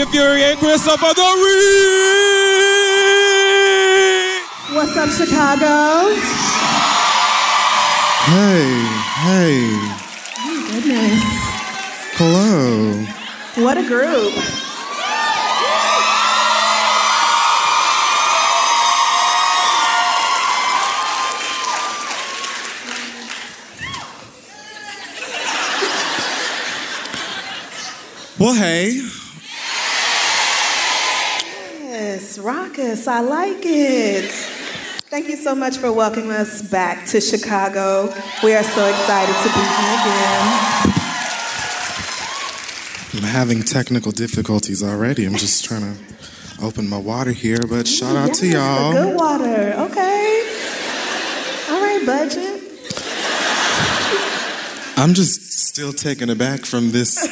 up for your faves, Kid Fury the Read. What's up, Chicago? Hey, hey, Oh, Goodness. hello. What a group. Well, hey, Yes, I like it. Thank you so much for welcoming us back to Chicago. We are so excited to be here again. I'm having technical difficulties already. I'm just trying to open my water here, but shout out to Yes, the y'all. Good water. Okay. All right, budget. I'm just still taken aback from this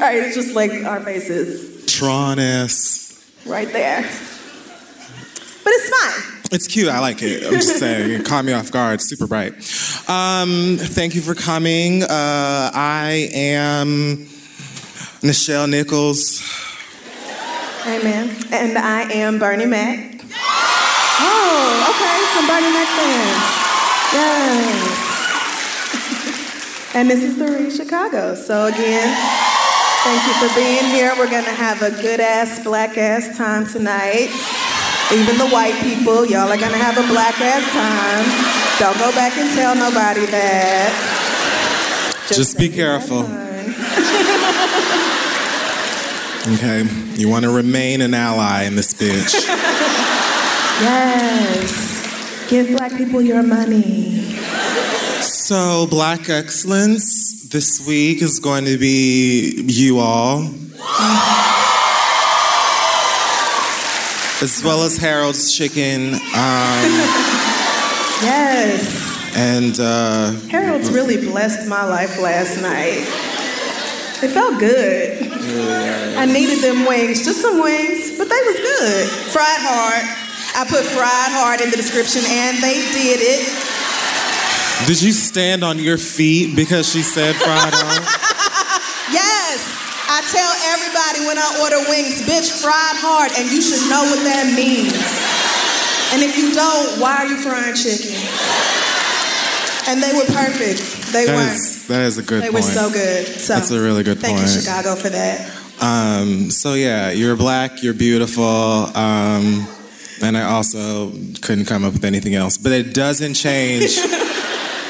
Right, it's just like our faces Tron ass. right there. But it's fine. It's cute. I like it. I'm just saying. It caught me off guard. Super bright. Um, thank you for coming. Uh, I am Nichelle Nichols. Amen. And I am Bernie Mac. Oh, okay. Some Bernie Mac fans. Yes. and this is the Read Chicago. So again, thank you for being here. We're gonna have a good ass, black ass time tonight. Even the white people, y'all are gonna have a black ass time. Don't go back and tell nobody that. Just be you had careful. Okay. You want to remain an ally in this bitch. Yes. Give black people your money. So, Black Excellence this week is going to be you all, as well as Harold's Chicken. Um, Yes. and uh, Harold's really blessed my life last night. It felt good. I needed them wings, just some wings, but they was good. Fried hard. I put fried hard in the description and they did it. did you stand on your feet because she said fried on? I tell everybody when I order wings, bitch, fried hard, and you should know what that means. And if you don't, why are you frying chicken? And they were perfect. They That weren't. is, that is a good They point. were so good. So That's a really good thank point. you, Chicago, for that. Um, so yeah, you're black, you're beautiful, um, and I also couldn't come up with anything else. But it doesn't change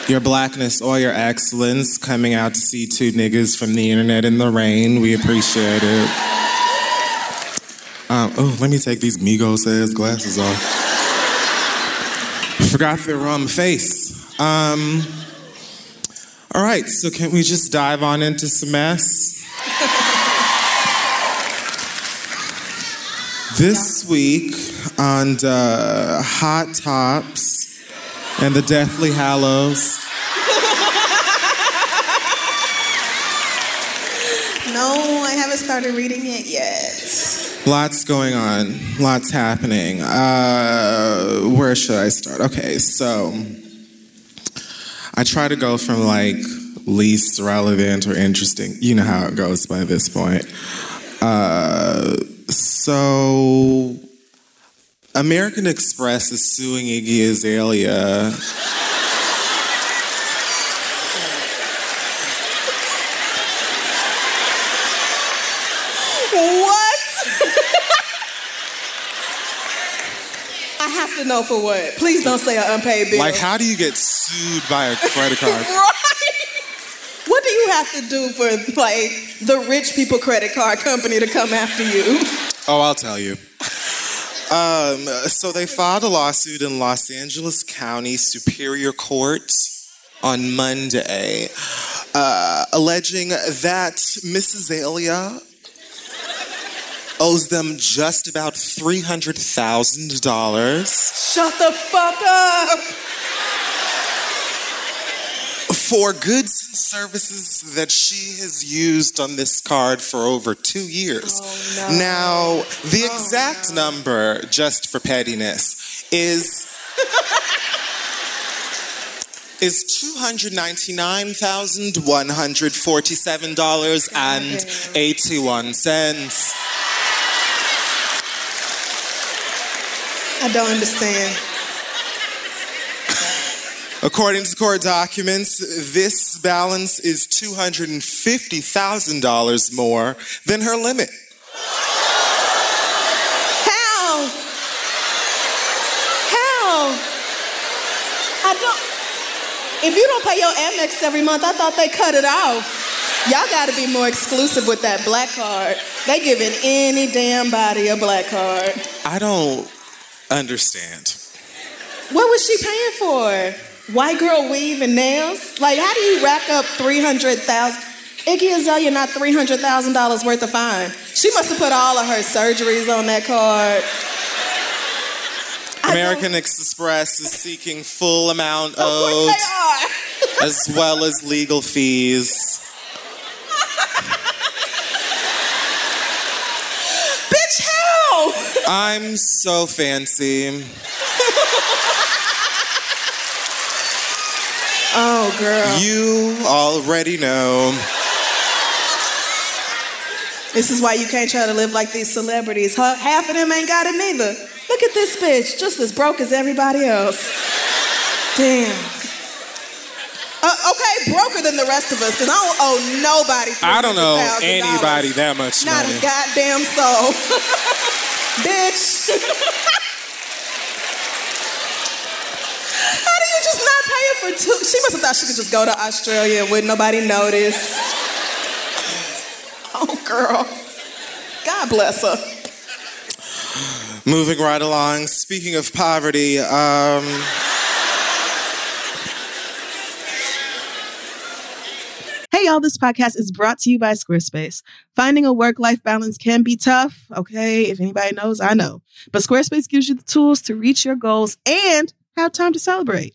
your blackness or your excellence. Coming out to see two niggas from the internet in the rain, we appreciate it. Um, oh, let me take these Migos ass glasses off. Forgot they were on my face. Um, all right, so can we just dive on into some mess? This week on uh, Hot Tops and the Deathly Hallows, No, I haven't started reading it yet. lots going on, lots happening. Uh, where should I start? Okay, so I try to go from like least relevant or interesting. You know how it goes by this point. Uh, so American Express is suing Iggy Azalea. What? I have to know for what. Please don't say an unpaid bill. Like, how do you get sued by a credit card? right? What do you have to do for like the rich people credit card company to come after you? Oh, I'll tell you. Um, so they filed a lawsuit in Los Angeles County Superior Court on Monday, uh, alleging that Miss Azalea owes them just about three hundred thousand dollars Shut the fuck up. For goods and services that she has used on this card for over two years. Oh, no. Now, the oh, exact number, just for pettiness, is is $299,147.81. I don't understand. According to court documents, this balance is $250,000 more than her limit. How? How? I don't. If you don't pay your Amex every month, I thought they cut it off. Y'all got to be more exclusive with that black card. They giving any damn body a black card. I don't understand. What was she paying for? White girl weave and nails? Like, how do you rack up 300,000? Iggy Azalea not $300,000 worth of fine. She must have put all of her surgeries on that card. American Express is seeking full amount owed, they are. as well as legal fees. Bitch, how? I'm so fancy. Oh, girl. You already know. This is why you can't try to live like these celebrities. Half of them ain't got it neither. Look at this bitch, just as broke as everybody else. Damn. Uh, okay, broker than the rest of us, because I don't owe nobody. I don't know $300,000. anybody that much Not money. a goddamn soul. bitch. How do you just not pay her for two? She must have thought she could just go to Australia and wouldn't nobody notice. Oh, girl. God bless her. Moving right along. Speaking of poverty, um, Hey, y'all, this podcast is brought to you by Squarespace. Finding a work life balance can be tough. Okay, if anybody knows, I know. But Squarespace gives you the tools to reach your goals and have time to celebrate.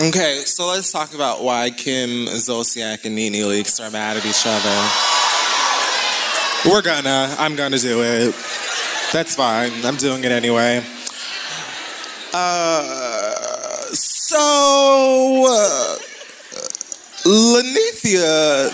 Okay, so let's talk about why Kim Zolciak and Nene Leakes are mad at each other. We're gonna. I'm gonna do it. That's fine. I'm doing it anyway. Uh, so, uh, Lanithia.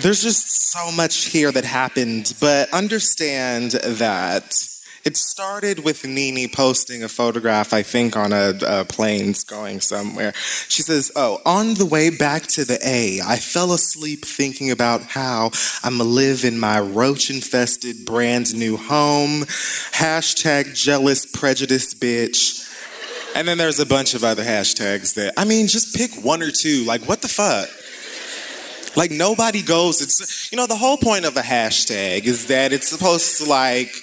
There's just so much here that happened, but understand that it started with Nene posting a photograph, I think, on a, a planes going somewhere. She says, Oh, on the way back to the A, I fell asleep thinking about how I'm gonna live in my roach infested brand new home. Hashtag jealous prejudice bitch. And then there's a bunch of other hashtags that, I mean, just pick one or two. Like, what the fuck? Like, nobody goes, it's, you know, the whole point of a hashtag is that it's supposed to, like,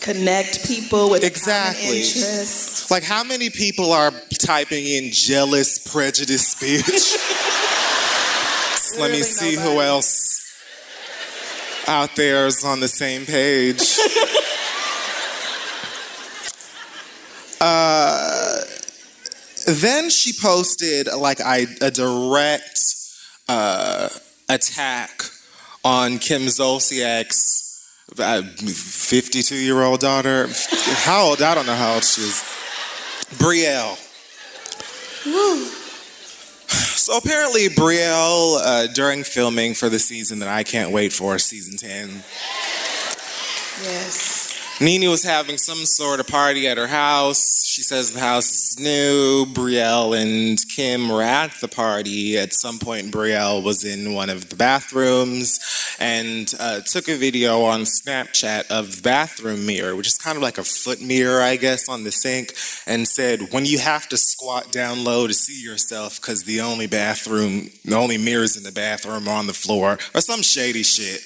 Connect people with Exactly. interest. like, how many people are typing in jealous prejudice bitch? Let me see who else out there is on the same page. uh, then she posted like I, a direct uh, attack on Kim Zolciak's 52 year old daughter. How old? I don't know how old she is. Brielle. So apparently, Brielle, uh, during filming for the season that I can't wait for, season 10, Yes. Nene was having some sort of party at her house. She says the house is new. Brielle and Kim were at the party. At some point, Brielle was in one of the bathrooms and uh, took a video on Snapchat of the bathroom mirror, which is kind of like a foot mirror, I guess, on the sink, and said, When you have to squat down low to see yourself because the only bathroom, the only mirrors in the bathroom are on the floor, or some shady shit.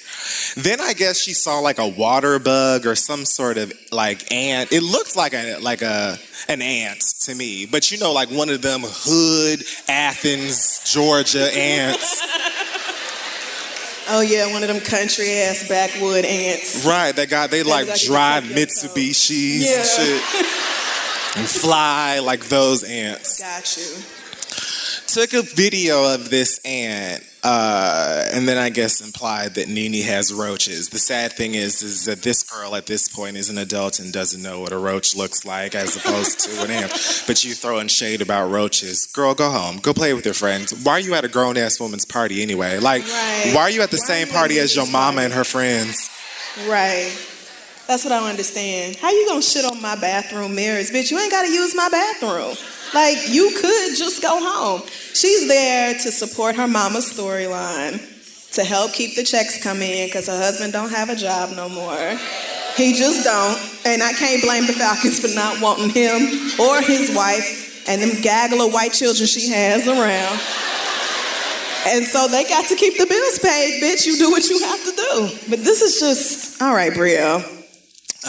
Then I guess she saw like a water bug or some sort of like ant. It looked like a like a an ant to me, but you know, like one of them hood Athens, Georgia ants. Oh yeah, one of them country ass backwood ants. Right, that guy they like like drive can tap your toe. Mitsubishis Yeah. and shit. And fly like those ants. Got you. Took a video of this ant, uh, and then I guess implied that Nene has roaches. The sad thing is, is that this girl at this point is an adult and doesn't know what a roach looks like, as opposed to an ant. But you throwing shade about roaches, girl, go home, go play with your friends. Why are you at a grown ass woman's party anyway? Like, Right. why are you at the Why same are you at party as your mama party? and her friends? Right. That's what I don't understand. How you gonna shit on my bathroom mirrors, bitch? You ain't gotta use my bathroom. Like you could just go home. She's there to support her mama's storyline, to help keep the checks coming in, cause her husband don't have a job no more. He just don't, and I can't blame the Falcons for not wanting him or his wife and them gaggle of white children she has around. And so they got to keep the bills paid, bitch. You do what you have to do. But this is just all right, Brielle.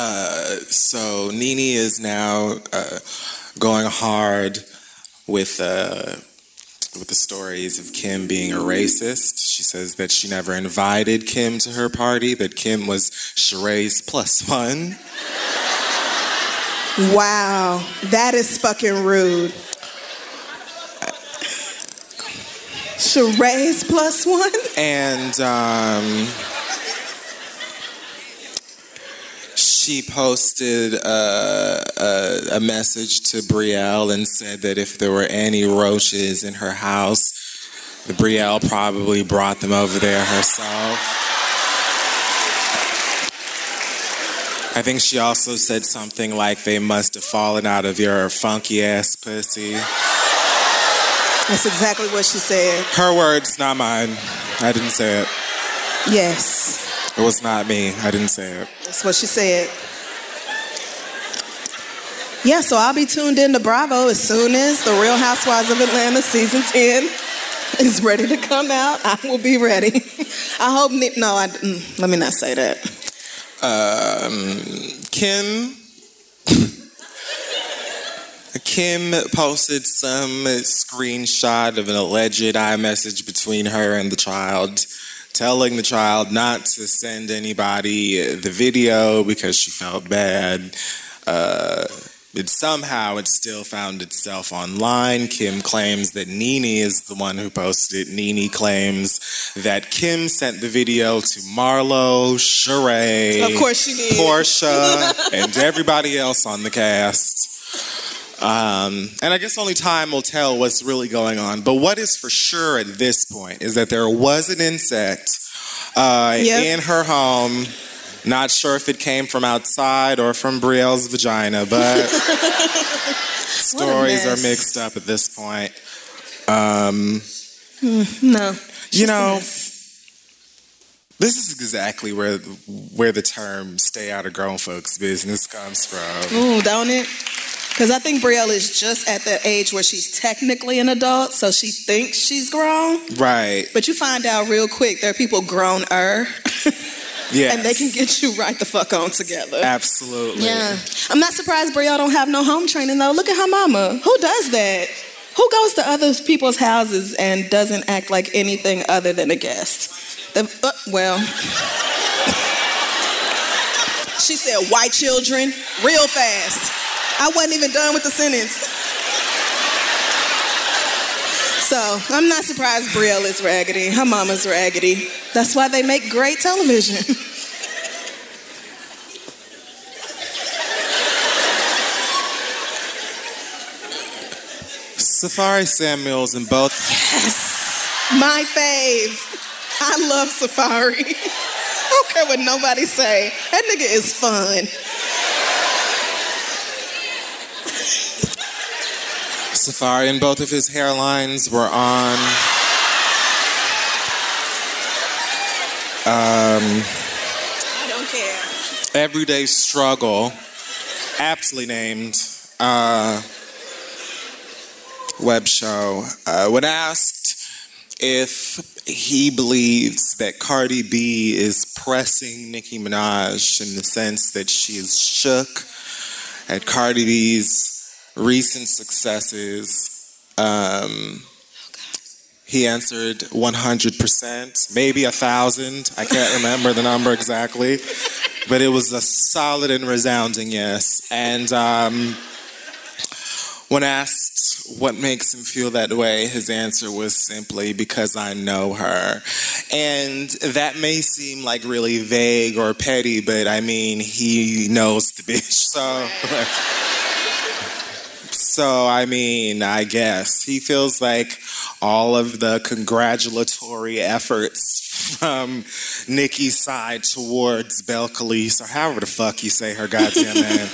Uh, so Nene is now uh, going hard with uh, with the stories of Kim being a racist. She says that she never invited Kim to her party. That Kim was Sheree's plus one. Wow, that is fucking rude. Sheree's plus one? And um, she posted uh, a, a message to Brielle and said that if there were any roaches in her house, Brielle probably brought them over there herself. I think she also said something like they must have fallen out of your funky ass pussy. That's exactly what she said. Her words, not mine. I didn't say it. Yes, It was not me. I didn't say it. that's what she said. Yeah, so I'll be tuned in to Bravo as soon as The Real Housewives of Atlanta season 10 is ready to come out. I will be ready. I hope, Ni- no, I, mm, let me not say that. Um, Kim. Kim posted some screenshot of an alleged iMessage between her and the child, telling the child not to send anybody the video because she felt bad. Uh, but somehow it still found itself online. Kim claims that Nene is the one who posted it. Nene claims that Kim sent the video to Marlo, Sheree, Of course she did. Porsha, and everybody else on the cast. Um, and I guess only time will tell what's really going on. But what is for sure at this point is that there was an insect uh, Yep. in her home. Not sure if it came from outside or from Brielle's vagina, but stories are mixed up at this point. No. You know, this is exactly where where the term "stay out of grown folks' business" comes from. Ooh, don't it? Because I think Brielle is just at the age where she's technically an adult, so she thinks she's grown. Right? But you find out real quick there are people grown-er, Yeah. and they can get you right the fuck on together. absolutely. Yeah. I'm not surprised Brielle don't have no home training though. Look at her mama. Who does that? Who goes to other people's houses and doesn't act like anything other than a guest? The, uh, well, she said white children real fast. I wasn't even done with the sentence. So I'm not surprised Brielle is raggedy. Her mama's raggedy. That's why they make great television. Safaree Samuels and both Yes, My fave. I love Safaree. I don't care what nobody say. That nigga is fun. Safaree and both of his hairlines were on. I don't care. Everyday Struggle, aptly named uh, web show, uh, when asked if he believes that Cardi B is pressing Nicki Minaj in the sense that she is shook at Cardi B's recent successes. Um, he answered 100%, maybe a thousand. I can't remember the number exactly, but it was a solid and resounding yes. And um, when asked what makes him feel that way, his answer was simply because I know her. And that may seem like really vague or petty, but I mean, he knows the bitch. So. So, I mean, I guess. He feels like all of the congratulatory efforts from Nicki's side towards Belcalis, or however the fuck you say her goddamn name,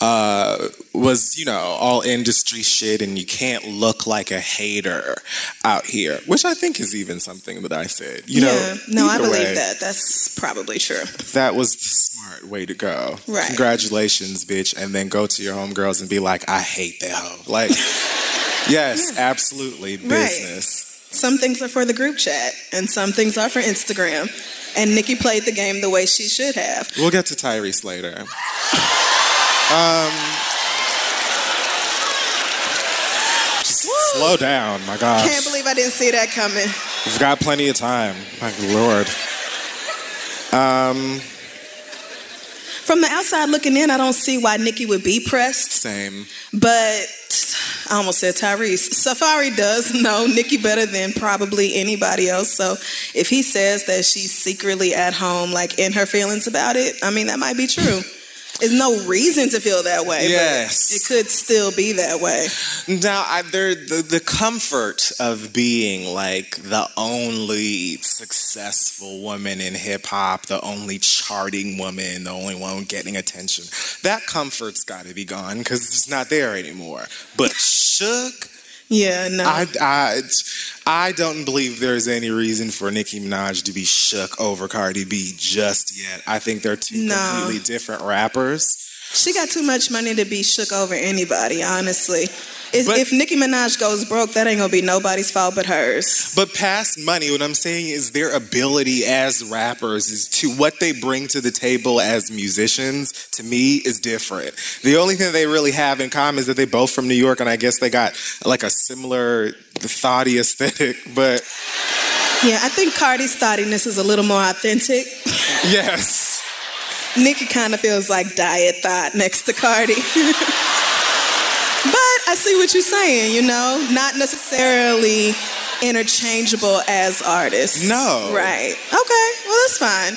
uh, was, you know, all industry shit, and you can't look like a hater out here, which I think is even something that I said. You yeah. know, no, I believe way, that. That's probably true. That was the smart way to go. Right. Congratulations, bitch. And then go to your homegirls and be like, I hate that hoe. Like, yes, absolutely. Business. Some things are for the group chat, and some things are for Instagram. And Nicki played the game the way she should have. We'll get to Tyrese later. Um, slow down, my gosh. Can't believe I didn't see that coming. We've got plenty of time. My lord. From the outside looking in, I don't see why Nicki would be pressed. Same. But I almost said Tyrese. Safaree does know Nicki better than probably anybody else. So if he says that she's secretly at home, like in her feelings about it, I mean, that might be true. There's no reason to feel that way. Yes. But it could still be that way. Now, I, there, the, the comfort of being like the only successful woman in hip hop, the only charting woman, the only one getting attention, that comfort's got to be gone because it's not there anymore. But Shook, Yeah, no. I, I, I don't believe there's any reason for Nicki Minaj to be shook over Cardi B just yet. I think they're two No. completely different rappers. She got too much money to be shook over anybody, honestly. If, But- if Nicki Minaj goes broke, that ain't gonna be nobody's fault but hers. But past money, what I'm saying is their ability as rappers is to what they bring to the table as musicians, to me, is different. The only thing they really have in common is that they both from New York, and I guess they got like a similar thoughty aesthetic. But Yeah, I think Cardi's thoughtiness is a little more authentic. yes. Nicki kind of feels like diet thought next to Cardi. but I see what you're saying, you know, not necessarily interchangeable as artists. No. Right. Okay. Well, that's fine.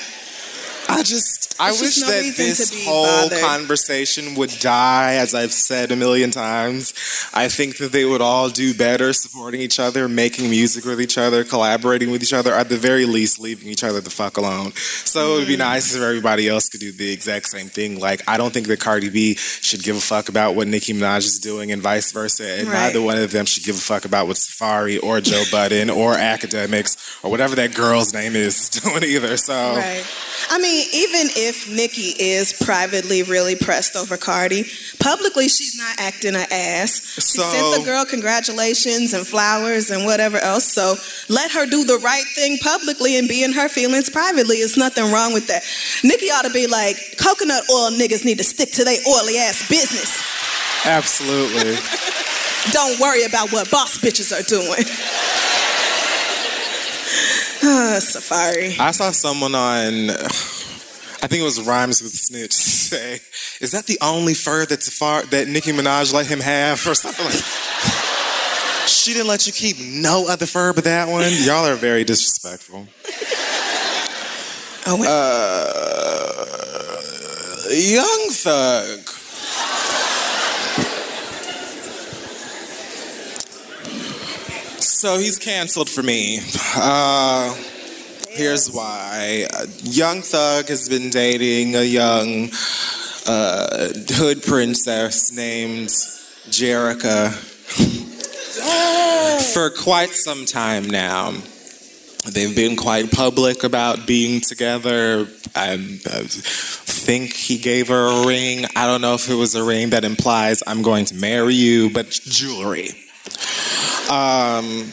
I just I wish just no that this whole bothered. conversation would die, as I've said a million times. I think that they would all do better supporting each other, making music with each other, collaborating with each other, at the very least, leaving each other the fuck alone. So it would be mm-hmm. nice if everybody else could do the exact same thing. Like, I don't think that Cardi B should give a fuck about what Nicki Minaj is doing, and vice versa. And Right. neither one of them should give a fuck about what Safaree or Joe Budden or Akademiks or whatever that girl's name is is doing either. So. Right. I mean, even if Nicki is privately really pressed over Cardi, publicly she's not acting an ass. She So- sent the girl congratulations and flowers and whatever else. So let her do the right thing publicly and be in her feelings privately. It's nothing wrong with that. Nicki ought to be like, coconut oil niggas need to stick to their oily ass business. Absolutely. Don't worry about what boss bitches are doing. Ah, Safaree. I saw someone on, I think it was Rhymes with Snitch say, "Is that the only fur that Safaree that Nicki Minaj let him have, or something like?" That. She didn't let you keep no other fur but that one. Y'all are very disrespectful. Oh, wait. Uh, Young Thug. So he's canceled for me. Uh, here's why. Young Thug has been dating a young uh, hood princess named Jerica for quite some time now. They've been quite public about being together. I, I think he gave her a ring. I don't know if it was a ring that implies I'm going to marry you, but jewelry. Um,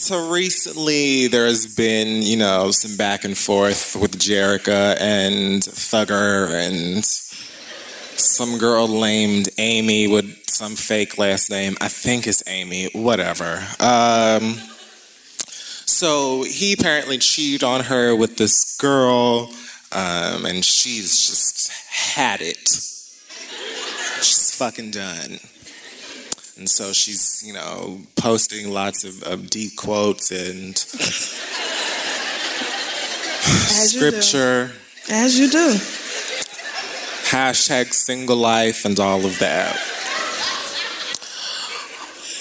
so recently there has been, you know, some back and forth with Jerica and Thugger and some girl named Amy with some fake last name. I think it's Amy, whatever. Um, so he apparently cheated on her with this girl, um, and she's just had it. She's fucking done. And so she's, you know, posting lots of, of deep quotes and As you do. scripture, As you do. hashtag single life, and all of that.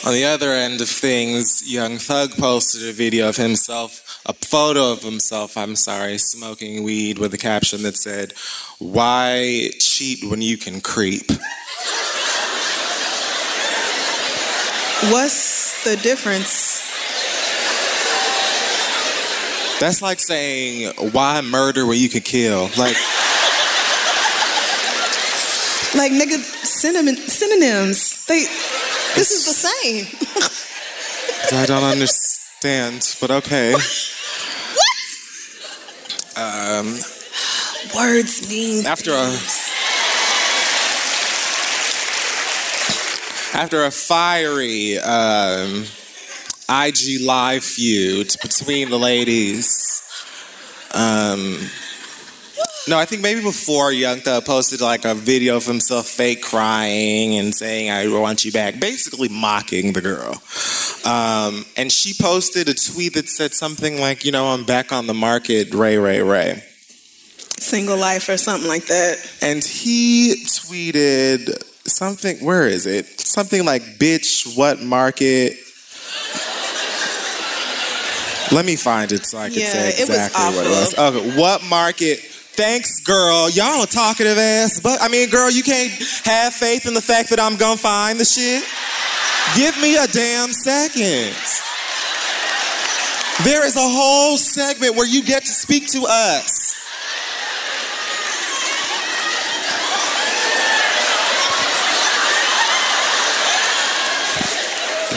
On the other end of things, Young Thug posted a video of himself, a photo of himself, I'm sorry, smoking weed with a caption that said, Why cheat when you can creep? What's the difference? That's like saying, Why murder when you can kill? Like, Like nigga synonym, synonyms. They this is the same. I don't understand, but okay. Um, Words mean after a after a fiery um, IG live feud between the ladies. Um, no, I think maybe before Young Thug posted like a video of himself fake crying and saying "I want you back," basically mocking the girl. Um, and she posted a tweet that said something like, "You know, I'm back on the market, Ray, Ray, Ray." single life or something like that. and he tweeted something where is it? Something like bitch what market? Let me find it so i can Yeah, say it exactly what it was. okay what market? Thanks girl. Y'all a talkative ass but i mean girl you can't have faith in the fact that i'm gonna find the shit. Give me a damn second. There is a whole segment where you get to speak to us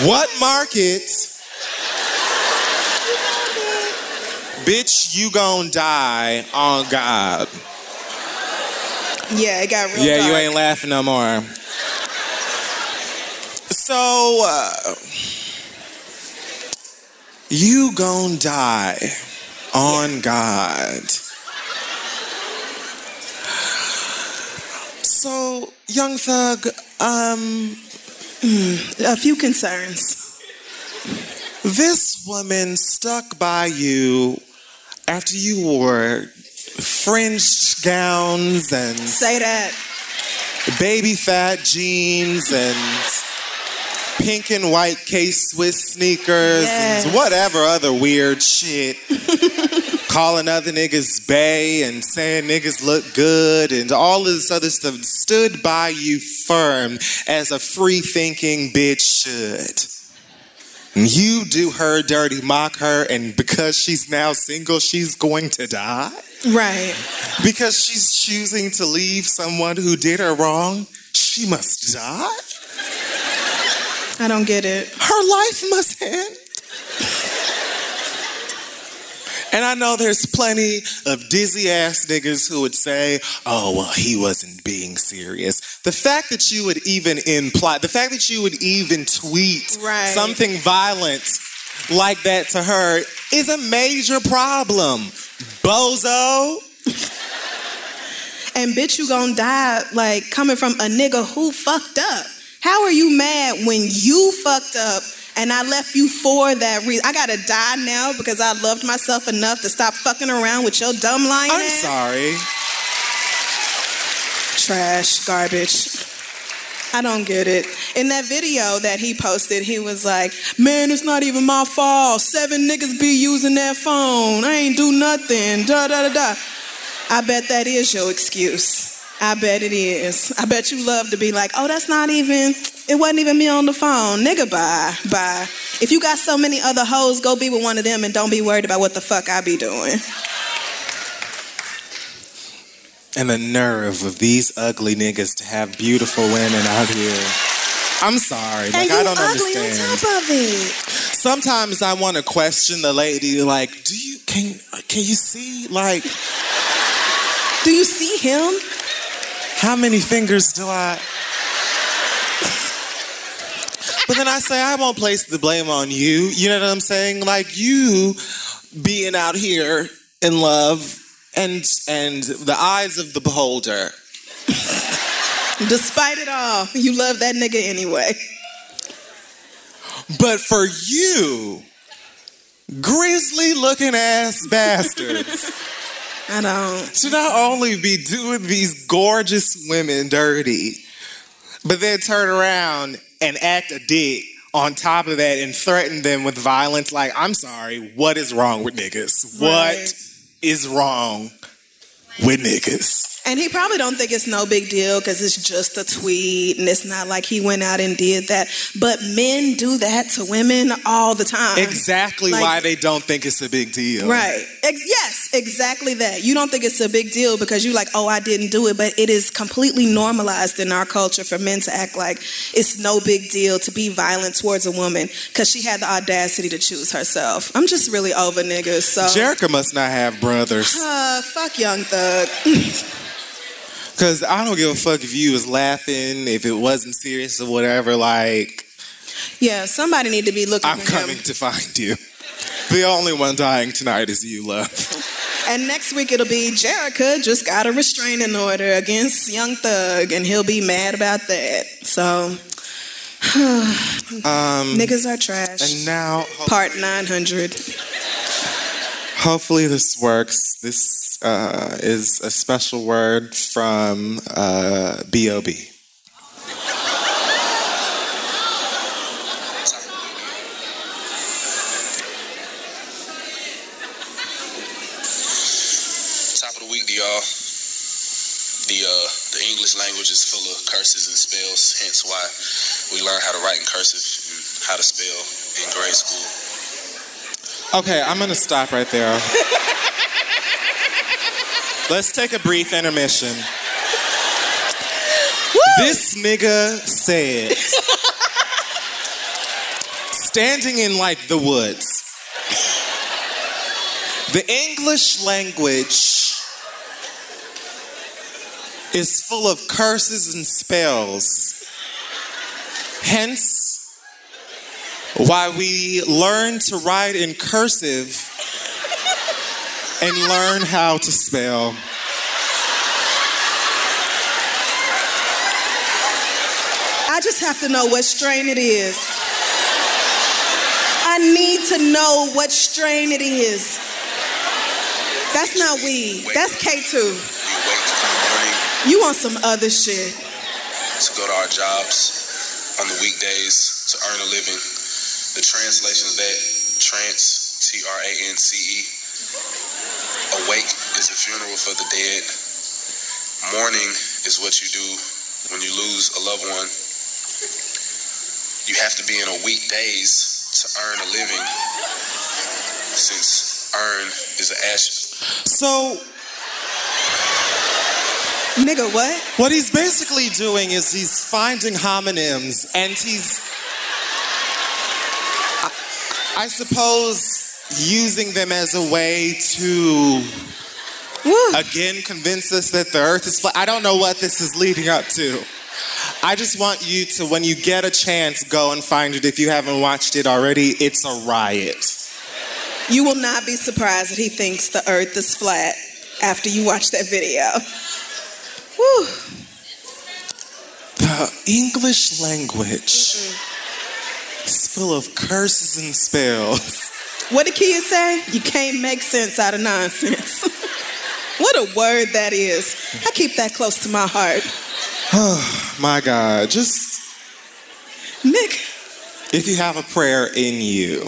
What market? Bitch, you gon' die on God. Yeah, it got real Yeah, dark. you ain't laughing no more. So, uh, you gon' die on God. So, Young Thug, um, Hmm, a few concerns. This woman stuck by you after you wore fringed gowns and Say that. baby fat jeans and pink and white K Swiss sneakers Yes. and whatever other weird shit. Calling other niggas bay and saying niggas look good and all of this other stuff stood by you firm as a free thinking bitch should. And you do her dirty, mock her, and because she's now single, she's going to die? Right. Because she's choosing to leave someone who did her wrong, she must die? I don't get it. Her life must end. And I know there's plenty of dizzy ass niggas who would say, oh, well, he wasn't being serious. The fact that you would even imply, the fact that you would even tweet Right. something violent like that to her is a major problem. Bozo. And bitch, you gonna die like coming from a nigga who fucked up. How are you mad when you fucked up and I left you for that reason? I gotta die now because I loved myself enough to stop fucking around with your dumb lying I'm ass? sorry. Trash, garbage. I don't get it. In that video that he posted, he was like, Man, it's not even my fault. Seven niggas be using that phone. I ain't do nothing. Da da da da. I bet that is your excuse. I bet it is. I bet you love to be like, oh, that's not even, it wasn't even me on the phone. Nigga, bye, bye. If you got so many other hoes, go be with one of them and don't be worried about what the fuck I be doing. And the nerve of these ugly niggas to have beautiful women out here. I'm sorry. Like, and you I don't ugly understand. on top of it. Sometimes I want to question the lady, like, do you can can you see like Do you see him? How many fingers do I? But then I say I won't place the blame on you. You know what I'm saying? Like you being out here in love and and the eyes of the beholder. Despite it all, you love that nigga anyway. But for you, grizzly looking ass bastards. I don't. to not only be doing these gorgeous women dirty, but then turn around and act a dick on top of that and threaten them with violence. Like, I'm sorry, what is wrong with niggas? Right. What is wrong with niggas? And he probably don't think it's no big deal because it's just a tweet and it's not like he went out and did that. But men do that to women all the time. Exactly Like- why they don't think it's a big deal. Right. Ex- yes, exactly that. You don't think it's a big deal because you're like, oh, I didn't do it, but it is completely normalized in our culture for men to act like it's no big deal to be violent towards a woman because she had the audacity to choose herself. I'm just really over niggas. So, Jerica must not have brothers. uh, fuck Young Thug. Because I don't give a fuck if you was laughing, if it wasn't serious or whatever. Like, yeah, somebody need to be looking I'm coming him. to find you. The only one dying tonight is you, love. And next week it'll be Jerica just got a restraining order against Young Thug, and he'll be mad about that. So, Um, niggas are trash. and now, Part 900. Hopefully, this works. This uh, is a special word from uh, B.O.B. Uh, the English language is full of curses and spells, hence why we learn how to write in cursive and how to spell in grade school. Okay, I'm gonna stop right there. Let's take a brief intermission. This nigga said, standing in like the woods, the English language is full of curses and spells. Hence, why we learn to write in cursive and learn how to spell. I just have to know what strain it is. I need to know what strain it is. That's not weed. That's K2. We wake in the morning You want some other shit. to go to our jobs on the weekdays to earn a living. The translation of that, trance, T R A N C E. Awake is a funeral for the dead. Mourning is what you do when you lose a loved one. You have to be in a weekdays to earn a living, since earn is an action. So Nigga, what? what he's basically doing is he's finding homonyms and he's, I, I suppose, using them as a way to Woo. again convince us that the earth is flat. I don't know what this is leading up to. I just want you to, when you get a chance, go and find it. If you haven't watched it already, it's a riot. You will not be surprised that he thinks the earth is flat after you watch that video. Woo. The English language is full of curses and spells. What did Kia say? You can't make sense out of nonsense. what a word that is. I keep that close to my heart. Oh, my God, just Nick, if you have a prayer in you,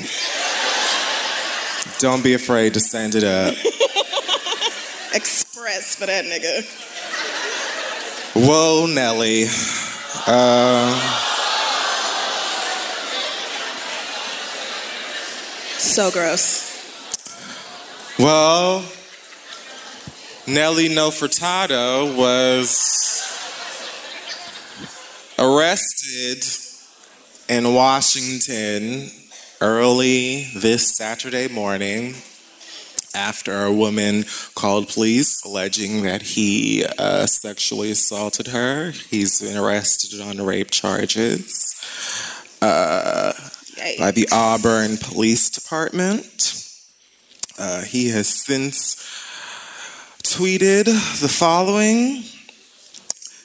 don't be afraid to send it up. express for that nigga. Whoa, Nelly. Uh, So gross. well, Nelly No Furtado was arrested in Washington early this Saturday morning after a woman called police alleging that he uh, sexually assaulted her. He's been arrested on rape charges uh, Yikes. by the Auburn Police Department. Uh, he has since tweeted the following.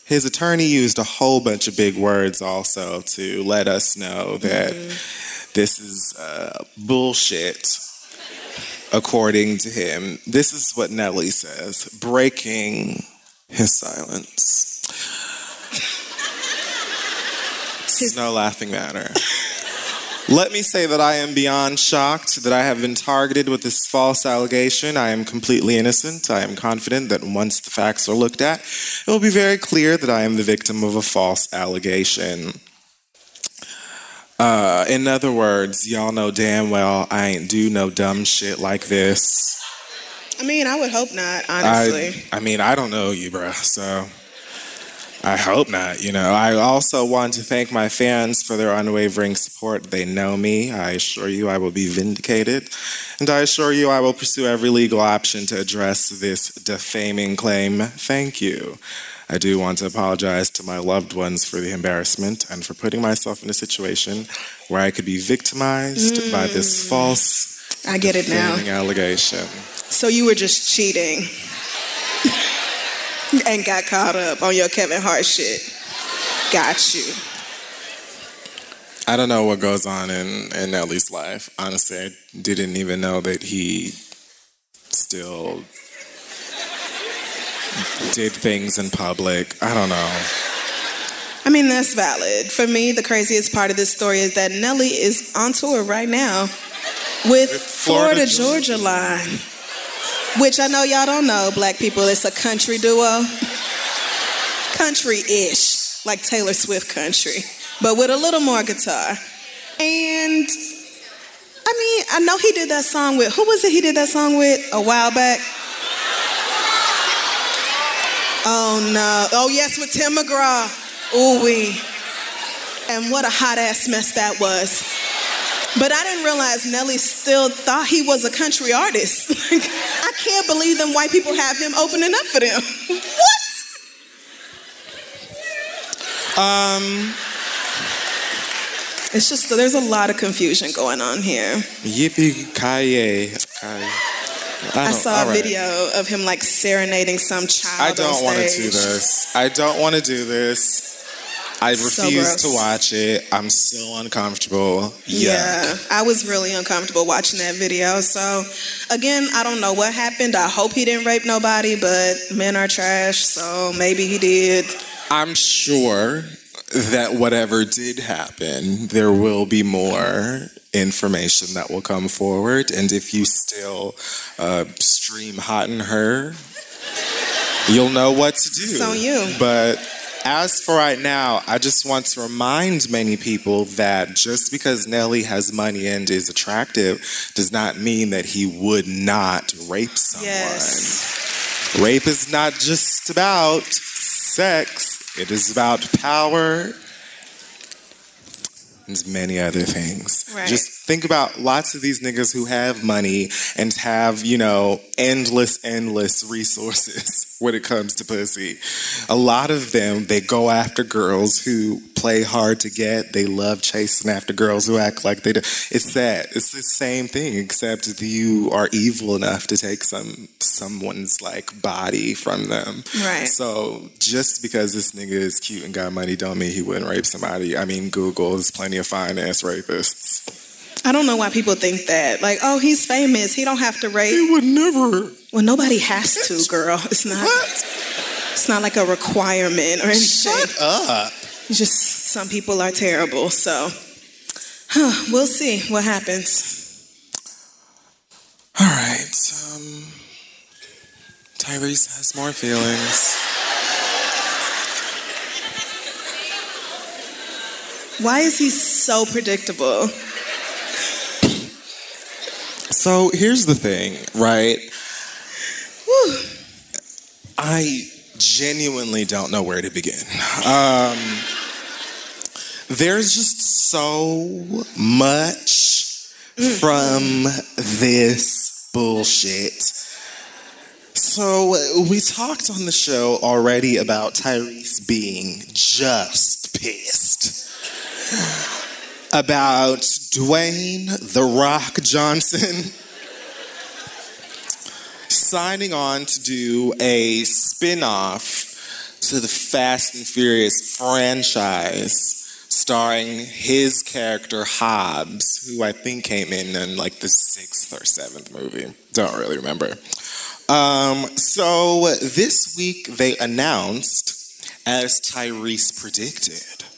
His attorney used a whole bunch of big words also to let us know that this is uh, bullshit, according to him. This is what Nelly says breaking his silence. It's no laughing matter. Let me say that I am beyond shocked that I have been targeted with this false allegation. I am completely innocent. I am confident that once the facts are looked at, it will be very clear that I am the victim of a false allegation. Uh, in other words, y'all know damn well I ain't do no dumb shit like this. I mean, I would hope not, honestly. I, I mean, I don't know you, bruh, so I hope not. You know, I also want to thank my fans for their unwavering support. They know me. I assure you I will be vindicated. And I assure you I will pursue every legal option to address this defaming claim. Thank you. I do want to apologize to my loved ones for the embarrassment and for putting myself in a situation where I could be victimized by this mm. false I get it now. allegation. So you were just cheating and got caught up on your Kevin Hart shit. Got you. I don't know what goes on in, in Nelly's life. Honestly, I didn't even know that he still did things in public. I don't know. I mean, that's valid. For me, the craziest part of this story is that Nelly is on tour right now with Florida, Florida, Georgia Line, which I know y'all don't know, black people, it's a country duo. Country ish, like Taylor Swift country, but with a little more guitar. And I mean, I know he did that song with, who was it he did that song with a while back? Oh no. Oh yes, with Tim McGraw. Ooh wee. And what a hot ass mess that was. But I didn't realize Nelly still thought he was a country artist. Like, I can't believe them white people have him opening up for them. what? Um, It's just there's a lot of confusion going on here. yippee ki I, I, saw a right. video of him like serenading some child. I don't want to do this. I don't want to do this. I refuse gross. to watch it. I'm so uncomfortable. Yeah, I was really uncomfortable watching that video. So, again, I don't know what happened. I hope he didn't rape nobody, but men are trash, so maybe he did. I'm sure that whatever did happen, there will be more information that will come forward. And if you still uh, stream Hot in Herre, you'll know what to do. It's on you. But as for right now, I just want to remind many people that just because Nelly has money and is attractive does not mean that he would not rape someone. Yes. Rape is not just about sex, it is about power and many other things. Right. Just think about lots of these niggas who have money and have, you know, endless, endless resources when it comes to pussy. A lot of them, they go after girls who play hard to get. They love chasing after girls who act like they do. It's that. It's the same thing, except you are evil enough to take some someone's like body from them. Right. So just because this nigga is cute and got money don't mean he wouldn't rape somebody. I mean, Google is plenty of fine ass rapists. I don't know why people think that. Like, oh, he's famous. He don't have to rape. He would never. Well, nobody has to, girl. It's not. What? It's not like a requirement or anything. Shut up. It's just some people are terrible. So, huh, we'll see what happens. All right. Um, Tyrese has more feelings. Why is he so predictable? So here's the thing, right? Whew. I genuinely don't know where to begin. Um, there's just so much from this bullshit. So we talked on the show already about Tyrese being just pissed about Dwayne The Rock Johnson signing on to do a spin off to the Fast and Furious franchise starring his character Hobbs, who I think came in in like the sixth or seventh movie. Don't really remember. Um, so this week they announced, as Tyrese predicted,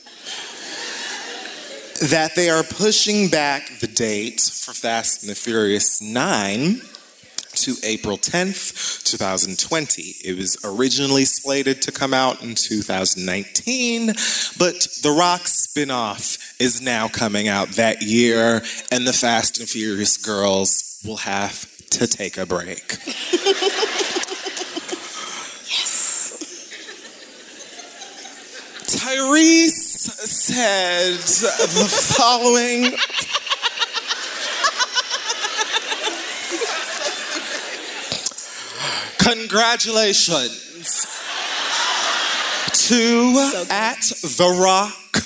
that they are pushing back the date for Fast and the Furious 9 to April 10th, 2020. It was originally slated to come out in 2019, but The Rock spin-off is now coming out that year, and the Fast and Furious girls will have to take a break. Yes. Tyrese said the following. Congratulations to So at The Rock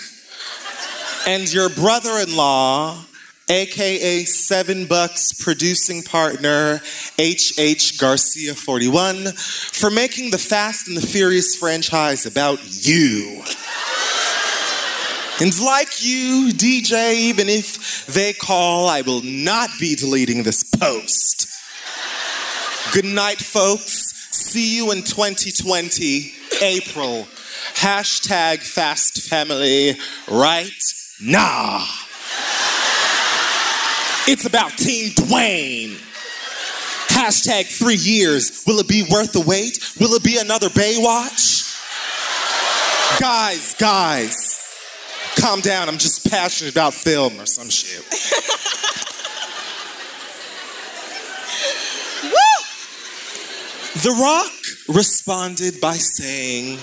and your brother-in-law, aka Seven Bucks producing partner H.H. Garcia 41, for making the Fast and the Furious franchise about you. And like you, DJ, even if they call, I will not be deleting this post. Good night, folks. See you in 2020, April. Hashtag Fast Family right now. It's about Team Dwayne. Hashtag three years. Will it be worth the wait? Will it be another Baywatch? Guys, guys, calm down. I'm just passionate about film or some shit. The Rock responded by saying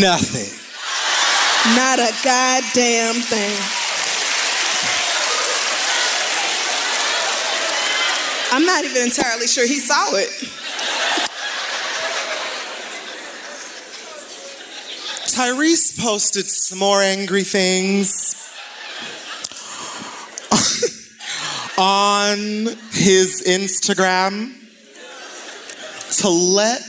nothing. Not a goddamn thing. I'm not even entirely sure he saw it. Tyrese posted some more angry things on his Instagram to let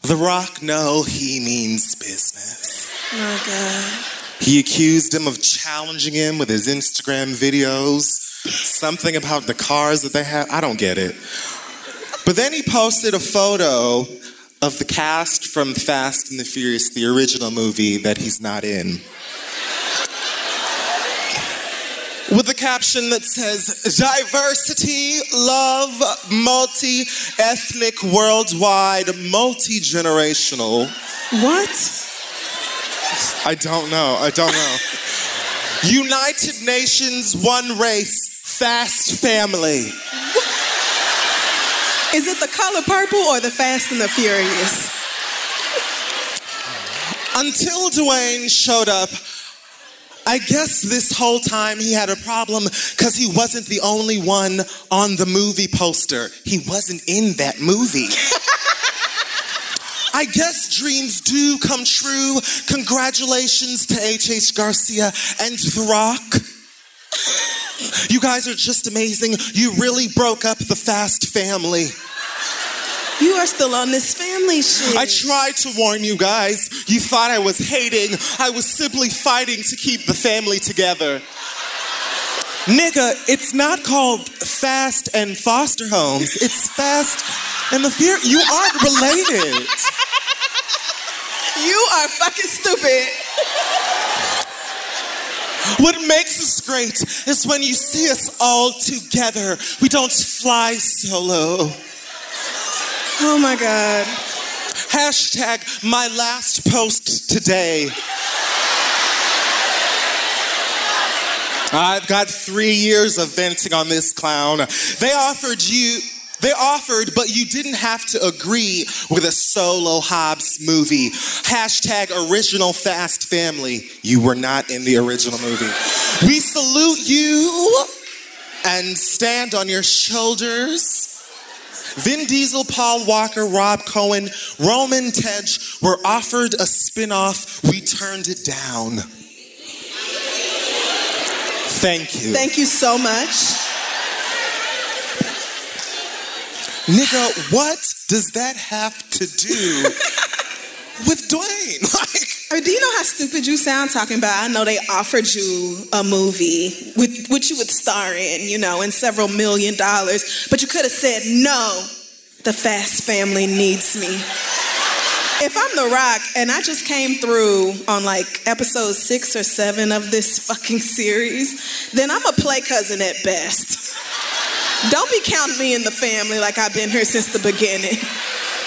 The Rock know he means business. My God. He accused him of challenging him with his Instagram videos. Something about the cars that they have. I don't get it. But then he posted a photo of the cast from Fast and the Furious, the original movie that he's not in. With a caption that says, Diversity, love, multi ethnic, worldwide, multi generational. What? I don't know. I don't know. United Nations, one race, fast family. Is it the color purple or the Fast and the Furious? Until Dwayne showed up, I guess this whole time he had a problem because he wasn't the only one on the movie poster. He wasn't in that movie. I guess dreams do come true. Congratulations to H.H. Garcia and The Rock. You guys are just amazing. You really broke up the Fast family. You are still on this family shit. I tried to warn you guys. You thought I was hating. I was simply fighting to keep the family together. Nigga, it's not called Fast and Foster Homes. It's Fast and the Fear. You aren't related. You are fucking stupid. What makes us great is when you see us all together. We don't fly solo. Oh my God. Hashtag my last post today. I've got three years of venting on this clown. They offered you, they offered, but you didn't have to agree with a solo Hobbs movie. Hashtag original Fast Family. You were not in the original movie. We salute you and stand on your shoulders. Vin Diesel, Paul Walker, Rob Cohen, Roman Tej were offered a spin off. We turned it down. Thank you. Thank you so much. Nigga, what does that have to do with Dwayne? Like, I mean, do you know how stupid you sound talking about? I know they offered you a movie with which you would star in, you know, and several million dollars, but you could have said no. The Fast family needs me. If I'm The Rock and I just came through on like episode six or seven of this fucking series, then I'm a play cousin at best. Don't be counting me in the family like I've been here since the beginning.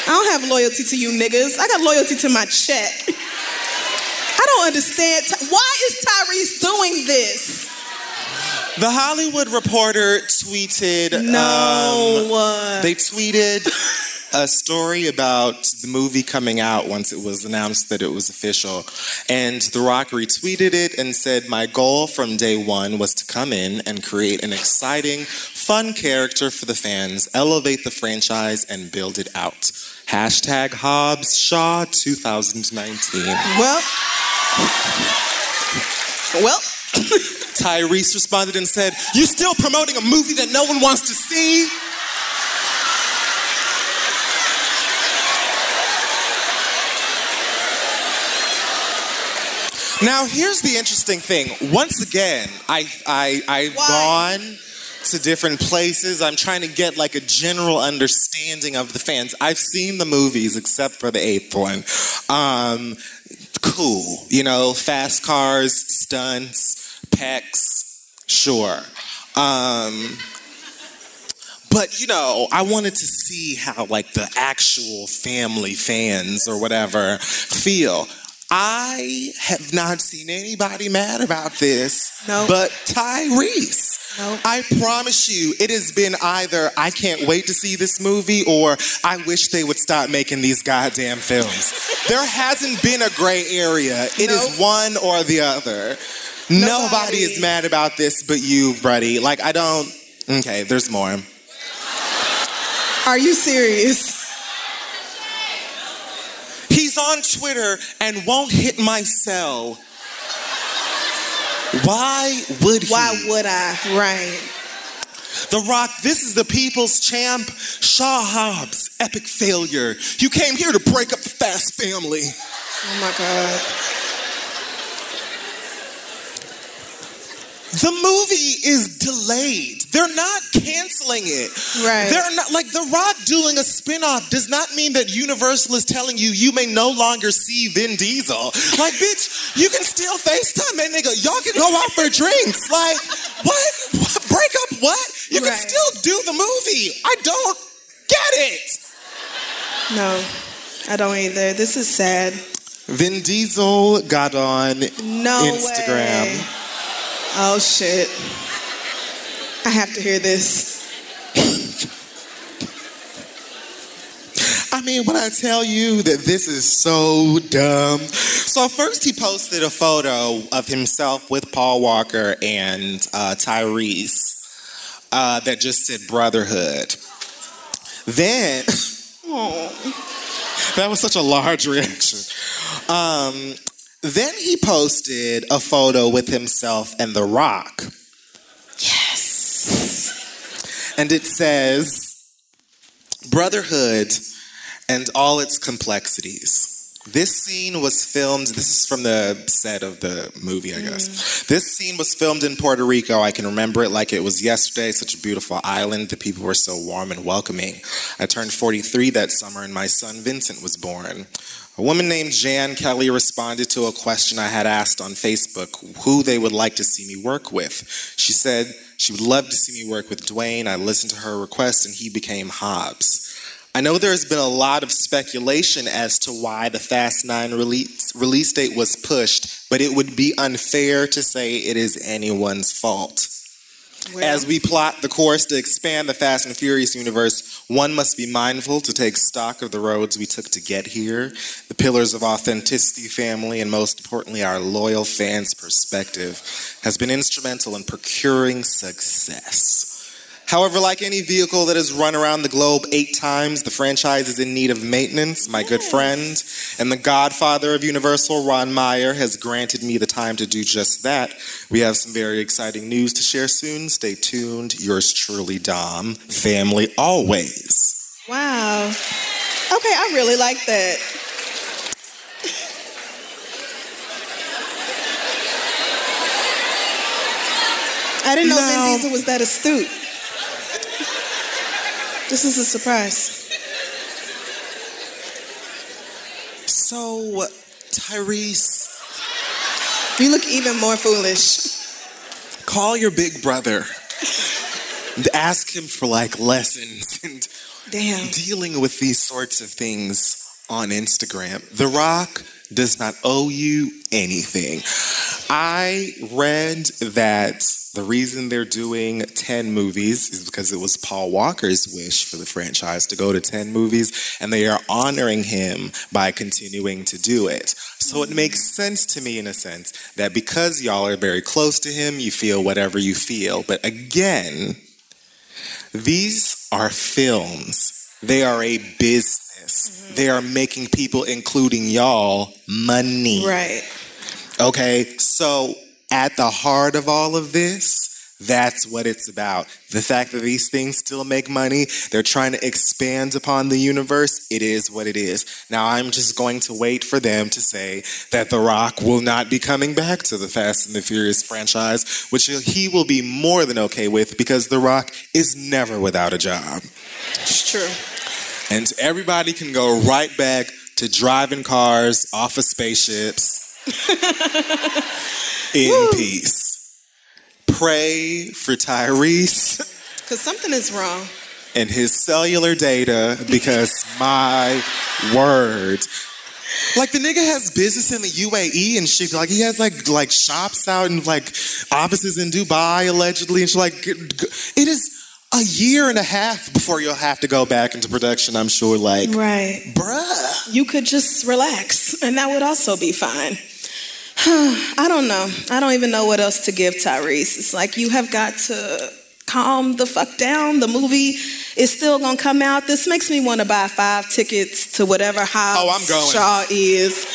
I don't have loyalty to you niggas. I got loyalty to my check. I don't understand. Why is Tyrese doing this? the Hollywood Reporter tweeted. No. um, they tweeted a story about the movie coming out once it was announced that it was official. And The Rock retweeted it and said, My goal from day one was to come in and create an exciting, fun character for the fans, elevate the franchise, and build it out. Hashtag Hobbs Shaw 2019. well, well, Tyrese responded and said, You still promoting a movie that no one wants to see? Now, here's the interesting thing. Once again, I, I, I've Why? gone to different places. I'm trying to get like a general understanding of the fans. I've seen the movies except for the eighth one. Um, cool, you know, fast cars, stunts, pecs, sure. Um, but you know, I wanted to see how like the actual family fans or whatever feel. I have not seen anybody mad about this, No. but Tyrese. No. I promise you, it has been either I can't wait to see this movie or I wish they would stop making these goddamn films. there hasn't been a gray area. It is Nope. one or the other. Nobody. Nobody. is mad about this but you, buddy. Like, I don't. Okay, there's more. are you serious? He's on Twitter and won't hit my cell. Why would he? Why would I? Right. The Rock, this is the people's champ, Shaw Hobbs, epic failure. You came here to break up the Fast family. Oh my God. The movie is delayed. They're not canceling it. Right. They're not like The Rock doing a spin-off does not mean that Universal is telling you you may no longer see Vin Diesel. Like, bitch, you can still FaceTime that nigga. Y'all can go out for drinks. Like, what? what? Break up what? You can Right. still do the movie. I don't get it. No, I don't either. This is sad. Vin Diesel got on No Instagram. way. Oh shit. I have to hear this. I mean, when I tell you that this is so dumb. So, first, he posted a photo of himself with Paul Walker and uh, Tyrese uh, that just said brotherhood. Then, that was such a large reaction. Um, then he posted a photo with himself and The Rock. Yes. And it says, Brotherhood and all its complexities. This scene was filmed, this is from the set of the movie, I guess. Mm. This scene was filmed in Puerto Rico. I can remember it like it was yesterday. Such a beautiful island. The people were so warm and welcoming. I turned 43 that summer and my son Vincent was born. A woman named Jan Kelly responded to a question I had asked on Facebook who they would like to see me work with. She said she would love to see me work with Dwayne. I listened to her request and he became Hobbs. I know there's been a lot of speculation as to why the Fast 9 release, release date was pushed, but it would be unfair to say it is anyone's fault. As we plot the course to expand the Fast and Furious universe, one must be mindful to take stock of the roads we took to get here, the pillars of authenticity, family, and most importantly, our loyal fans' perspective has been instrumental in procuring success. However, like any vehicle that has run around the globe eight times, the franchise is in need of maintenance. My good friend and the godfather of Universal, Ron Meyer, has granted me the time to do just that. We have some very exciting news to share soon. Stay tuned. Yours truly, Dom. Family always. Wow. Okay, I really like that. I didn't know Now- Vin Diesel was that astute. This is a surprise. So, Tyrese, You look even more foolish. call your big brother and ask him for like lessons and Damn. dealing with these sorts of things on Instagram. The Rock does not owe you anything. I read that the reason they're doing 10 movies is because it was Paul Walker's wish for the franchise to go to 10 movies, and they are honoring him by continuing to do it. So it makes sense to me, in a sense, that because y'all are very close to him, you feel whatever you feel. But again, these are films. They are a business. Mm-hmm. They are making people, including y'all, money. Right. Okay, so at the heart of all of this, that's what it's about. The fact that these things still make money, they're trying to expand upon the universe, it is what it is. Now, I'm just going to wait for them to say that The Rock will not be coming back to the Fast and the Furious franchise, which he will be more than okay with because The Rock is never without a job. It's true. And everybody can go right back to driving cars off of spaceships in peace. Pray for Tyrese Because something is wrong. and his cellular data because my word. Like the nigga has business in the UAE and shit. Like he has like like shops out and like offices in Dubai allegedly and she's Like it is a year and a half before you'll have to go back into production. I'm sure. Like, Right. bruh. You could just relax, and that would also be fine. I don't know. I don't even know what else to give Tyrese. It's like you have got to calm the fuck down. The movie is still gonna come out. This makes me want to buy five tickets to whatever Hobbs Oh, I'm going. Shaw is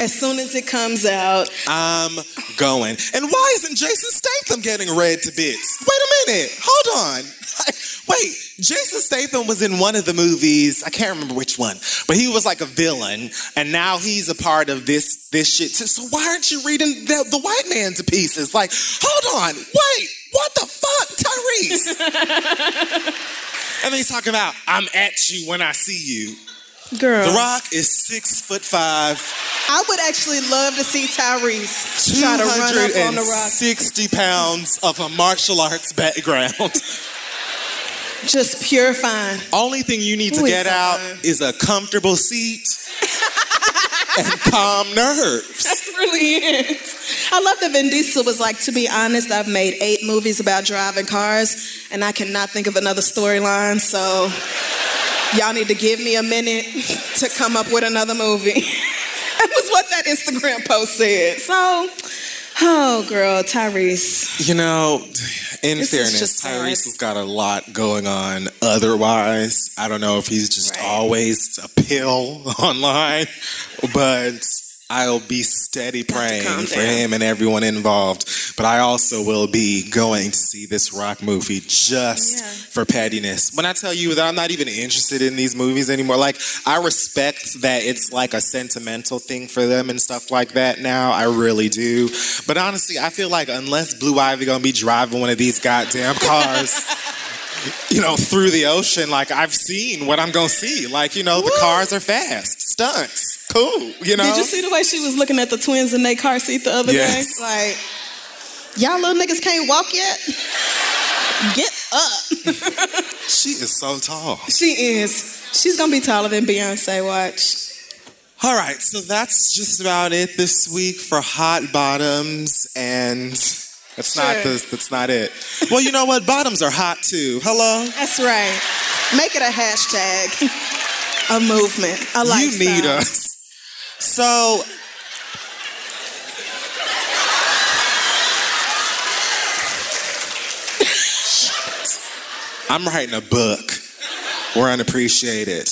as soon as it comes out. I'm going. And why isn't Jason Statham getting read to bits? Wait a minute. Hold on. Like, Wait, Jason Statham was in one of the movies. I can't remember which one, but he was like a villain, and now he's a part of this this shit. Too. So why aren't you reading the, the white man to pieces? Like, hold on, wait, what the fuck, Tyrese? and then he's talking about, I'm at you when I see you. Girl. The Rock is six foot five. I would actually love to see Tyrese try to run up on the rock. 260 pounds of a martial arts background. Just pure fine. Only thing you need to Ooh, get so out fine. is a comfortable seat and calm nerves. That's really it. I love that Vin Diesel was like, to be honest, I've made eight movies about driving cars, and I cannot think of another storyline, so y'all need to give me a minute to come up with another movie. that was what that Instagram post said. So, oh, girl, Tyrese. You know, in This fairness. Tyrese has got a lot going on otherwise. I don't know if he's just Right. always a pill online, but I'll be steady praying for him and everyone involved. But I also will be going to see this rock movie just Yeah. for pettiness. When I tell you that I'm not even interested in these movies anymore, like I respect that it's like a sentimental thing for them and stuff like that now. I really do. But honestly, I feel like unless Blue Ivy gonna be driving one of these goddamn cars. You know, through the ocean, like I've seen what I'm gonna see. Like, you know, the cars are fast, stunts, cool. You know, Did you see the way she was looking at the twins in their car seat the other Yes. day? Like, y'all little niggas can't walk yet? Get up. she is so tall. She is. She's gonna be taller than Beyonce. Watch. All right, so that's just about it this week for hot bottoms, and that's not the, that's not it. Well, you know what? Bottoms are hot too. Hello. That's right. Make it a hashtag, a movement, a lifestyle. You need us. So. I'm writing a book. We're unappreciated.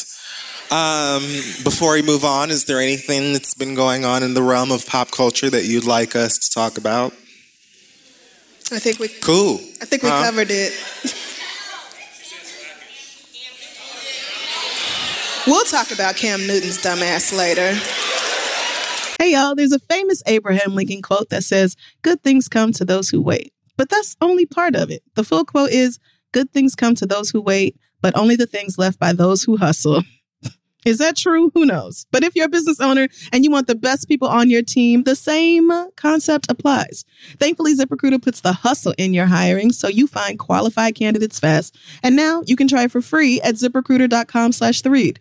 Um, before we move on, is there anything that's been going on in the realm of pop culture that you'd like us to talk about? I think we. Cool. I think we Huh? covered it. We'll talk about Cam Newton's dumbass later. Hey, y'all, there's a famous Abraham Lincoln quote that says, Good things come to those who wait. But that's only part of it. The full quote is, Good things come to those who wait, but only the things left by those who hustle. Is that true? Who knows? But if you're a business owner and you want the best people on your team, the same concept applies. Thankfully, ZipRecruiter puts the hustle in your hiring so you find qualified candidates fast. And now you can try for free at ziprecruiter.com slash the read.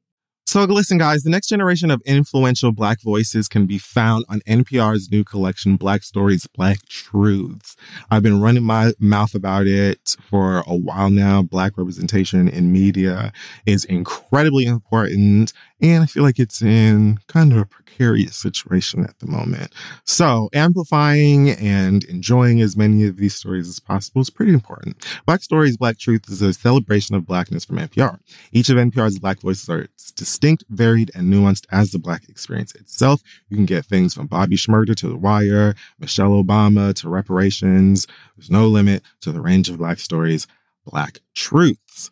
So, listen, guys, the next generation of influential Black voices can be found on NPR's new collection, Black Stories, Black Truths. I've been running my mouth about it for a while now. Black representation in media is incredibly important, and I feel like it's in kind of a precarious situation at the moment. So, amplifying and enjoying as many of these stories as possible is pretty important. Black Stories, Black Truth is a celebration of Blackness from NPR. Each of NPR's Black voices are distinct, varied, and nuanced as the Black experience itself. You can get things from Bobby Shmurda to The Wire, Michelle Obama to reparations. There's no limit to the range of Black stories, Black truths.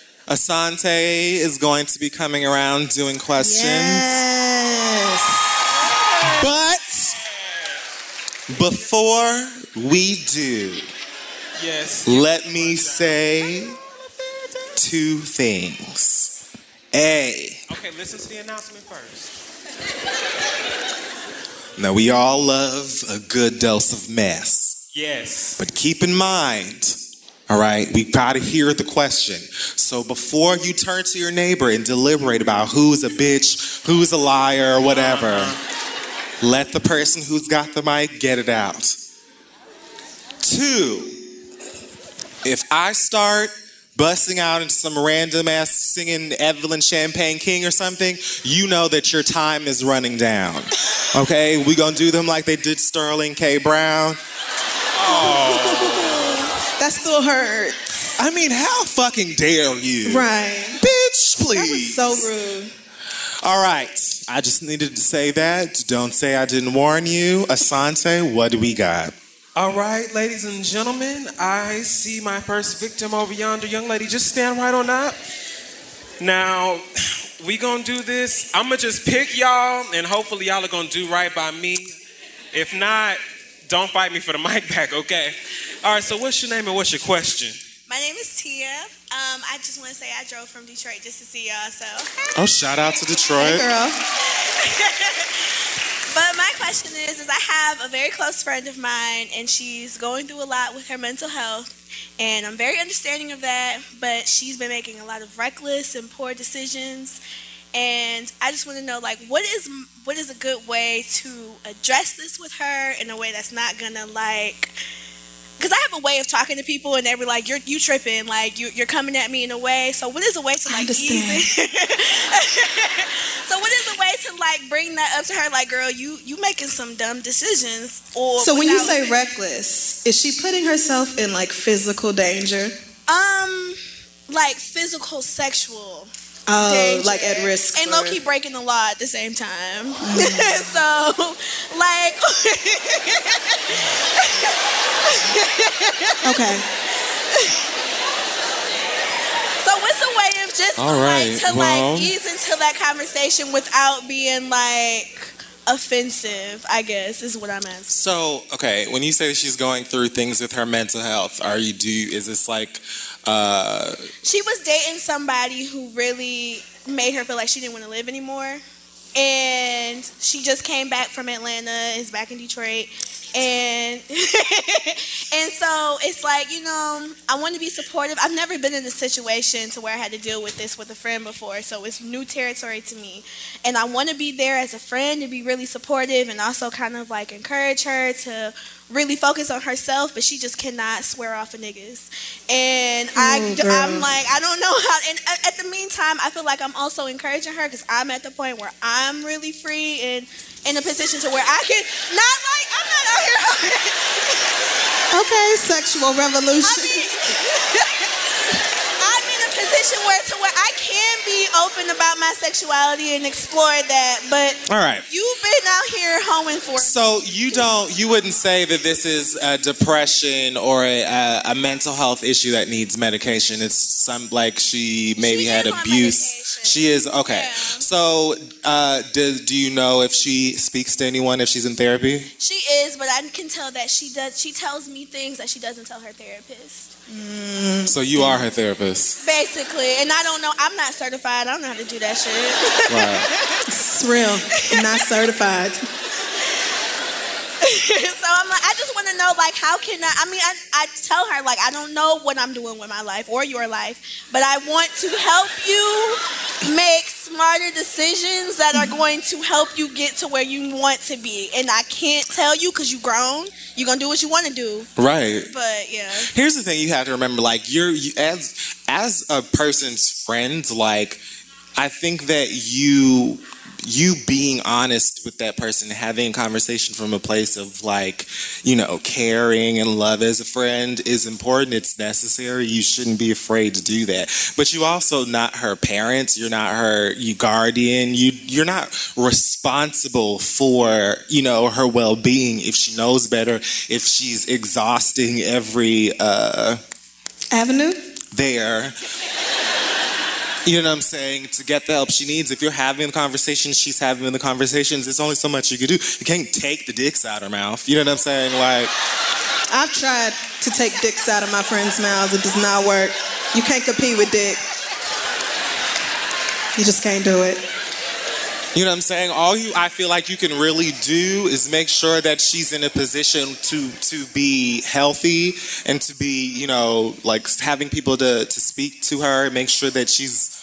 Asante is going to be coming around doing questions. Yes. But before we do, Yes. let me say two things. A. Okay, listen to the announcement first. Now, we all love a good dose of mess, Yes. but keep in mind, all right, we gotta hear the question. So before you turn to your neighbor and deliberate about who's a bitch, who's a liar, whatever, let the person who's got the mic get it out. Two, if I start busting out into some random ass singing Evelyn Champagne King or something, you know that your time is running down. Okay, we gonna do them like they did Sterling K. Brown. That still hurts. I mean, how fucking dare you? Right. Bitch, That please. was so rude. All right, I just needed to say that. Don't say I didn't warn you. Asante, what do we got? All right, ladies and gentlemen, I see my first victim over yonder. Young lady, just stand right on up. Now, we gonna do this. I'm gonna just pick y'all, and hopefully y'all are gonna do right by me. If not, don't fight me for the mic back, okay? All right, so what's your name and what's your question? My name is Tia. Um, I just want to say I drove from Detroit just to see y'all. So, Oh, shout out to Detroit. Girl. but my question is, is I have a very close friend of mine, and she's going through a lot with her mental health, and I'm very understanding of that. But she's been making a lot of reckless and poor decisions, and I just want to know, like, what is what is a good way to address this with her in a way that's not gonna like because I have a way of talking to people and they were like, "You're you tripping, like you, you're coming at me in a way." So what is a way to like ease understand. it? so what is a way to like bring that up to her? Like, girl, you you making some dumb decisions. Or So when you say reckless, is she putting herself in like physical danger? um, like physical, sexual. Oh, danger like at risk. and for- low key breaking the law at the same time. Hmm. so, like, Okay. So what's a way of just All like to well- like ease into that conversation without being like offensive? I guess is what I'm asking. So, okay, when you say she's going through things with her mental health, are you do is this like uh She was dating somebody who really made her feel like she didn't want to live anymore, and she just came back from Atlanta, is back in Detroit. And and so it's like you know I want to be supportive. I've never been in a situation to where I had to deal with this with a friend before, so it's new territory to me. And I want to be there as a friend to be really supportive and also kind of like encourage her to really focus on herself. But she just cannot swear off of niggas. And I hmm, girl. I'm like I don't know how. And at- at the meantime, I feel like I'm also encouraging her because I'm at the point where I'm really free and in a position to where I can not like I'm not out here. Okay, sexual revolution. I mean, I'm in a position where to where I can be open about my sexuality and explore that, but all right. you've been out here hoeing for. So you don't you wouldn't say that this is a depression or a, a, a mental health issue that needs medication. It's some like she maybe She had is on abuse. Medication. She is okay. Yeah. So uh, does do you know if she speaks to anyone if she's in therapy? She is, but I can tell that she does. She tells me things that she doesn't tell her therapist. So you are her therapist. Basically, and I don't know. I'm not certified. I don't know how to do that shit. Right. It's real. Not certified. so I'm like, I just want to know, like, how can I? I mean, I, I tell her, like, I don't know what I'm doing with my life or your life, but I want to help you make smarter decisions that are mm-hmm. going to help you get to where you want to be. And I can't tell you because you've grown. You're gonna do what you want to do. Right. But yeah, Here's the thing you have to remember like you're you, as as a person's friend like I think that you you being honest with that person having a conversation from a place of like you know caring and love as a friend is important it's necessary you shouldn't be afraid to do that but you also not her parents you're not her you guardian you you're not responsible for you know her well-being if she knows better if she's exhausting every uh Avenue? there you know what I'm saying? To get the help she needs. If you're having the conversations, she's having the conversations, there's only so much you can do. You can't take the dicks out her mouth. You know what I'm saying? Like, I've tried to take dicks out of my friends' mouths. It does not work. You can't compete with dick. You just can't do it. You know what I'm saying? All you I feel like you can really do is make sure that she's in a position to to be healthy and to be, you know, like having people to to speak to her, make sure that she's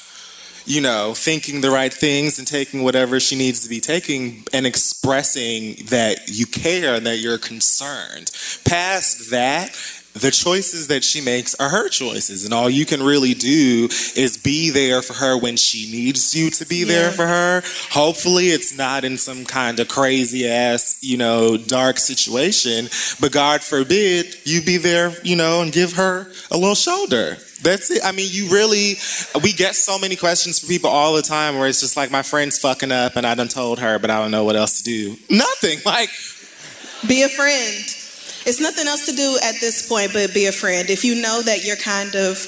you know, thinking the right things and taking whatever she needs to be taking and expressing that you care and that you're concerned. Past that, the choices that she makes are her choices and all you can really do is be there for her when she needs you to be there for her. Hopefully it's not in some kind of crazy ass you know dark situation but god forbid you be there you know and give her a little shoulder. That's it. I mean you really we get so many questions from people all the time where it's just like my friend's fucking up and i done told her but i don't know what else to do. Nothing. Like Be a friend. It's nothing else to do at this point but be a friend. If you know that you're kind of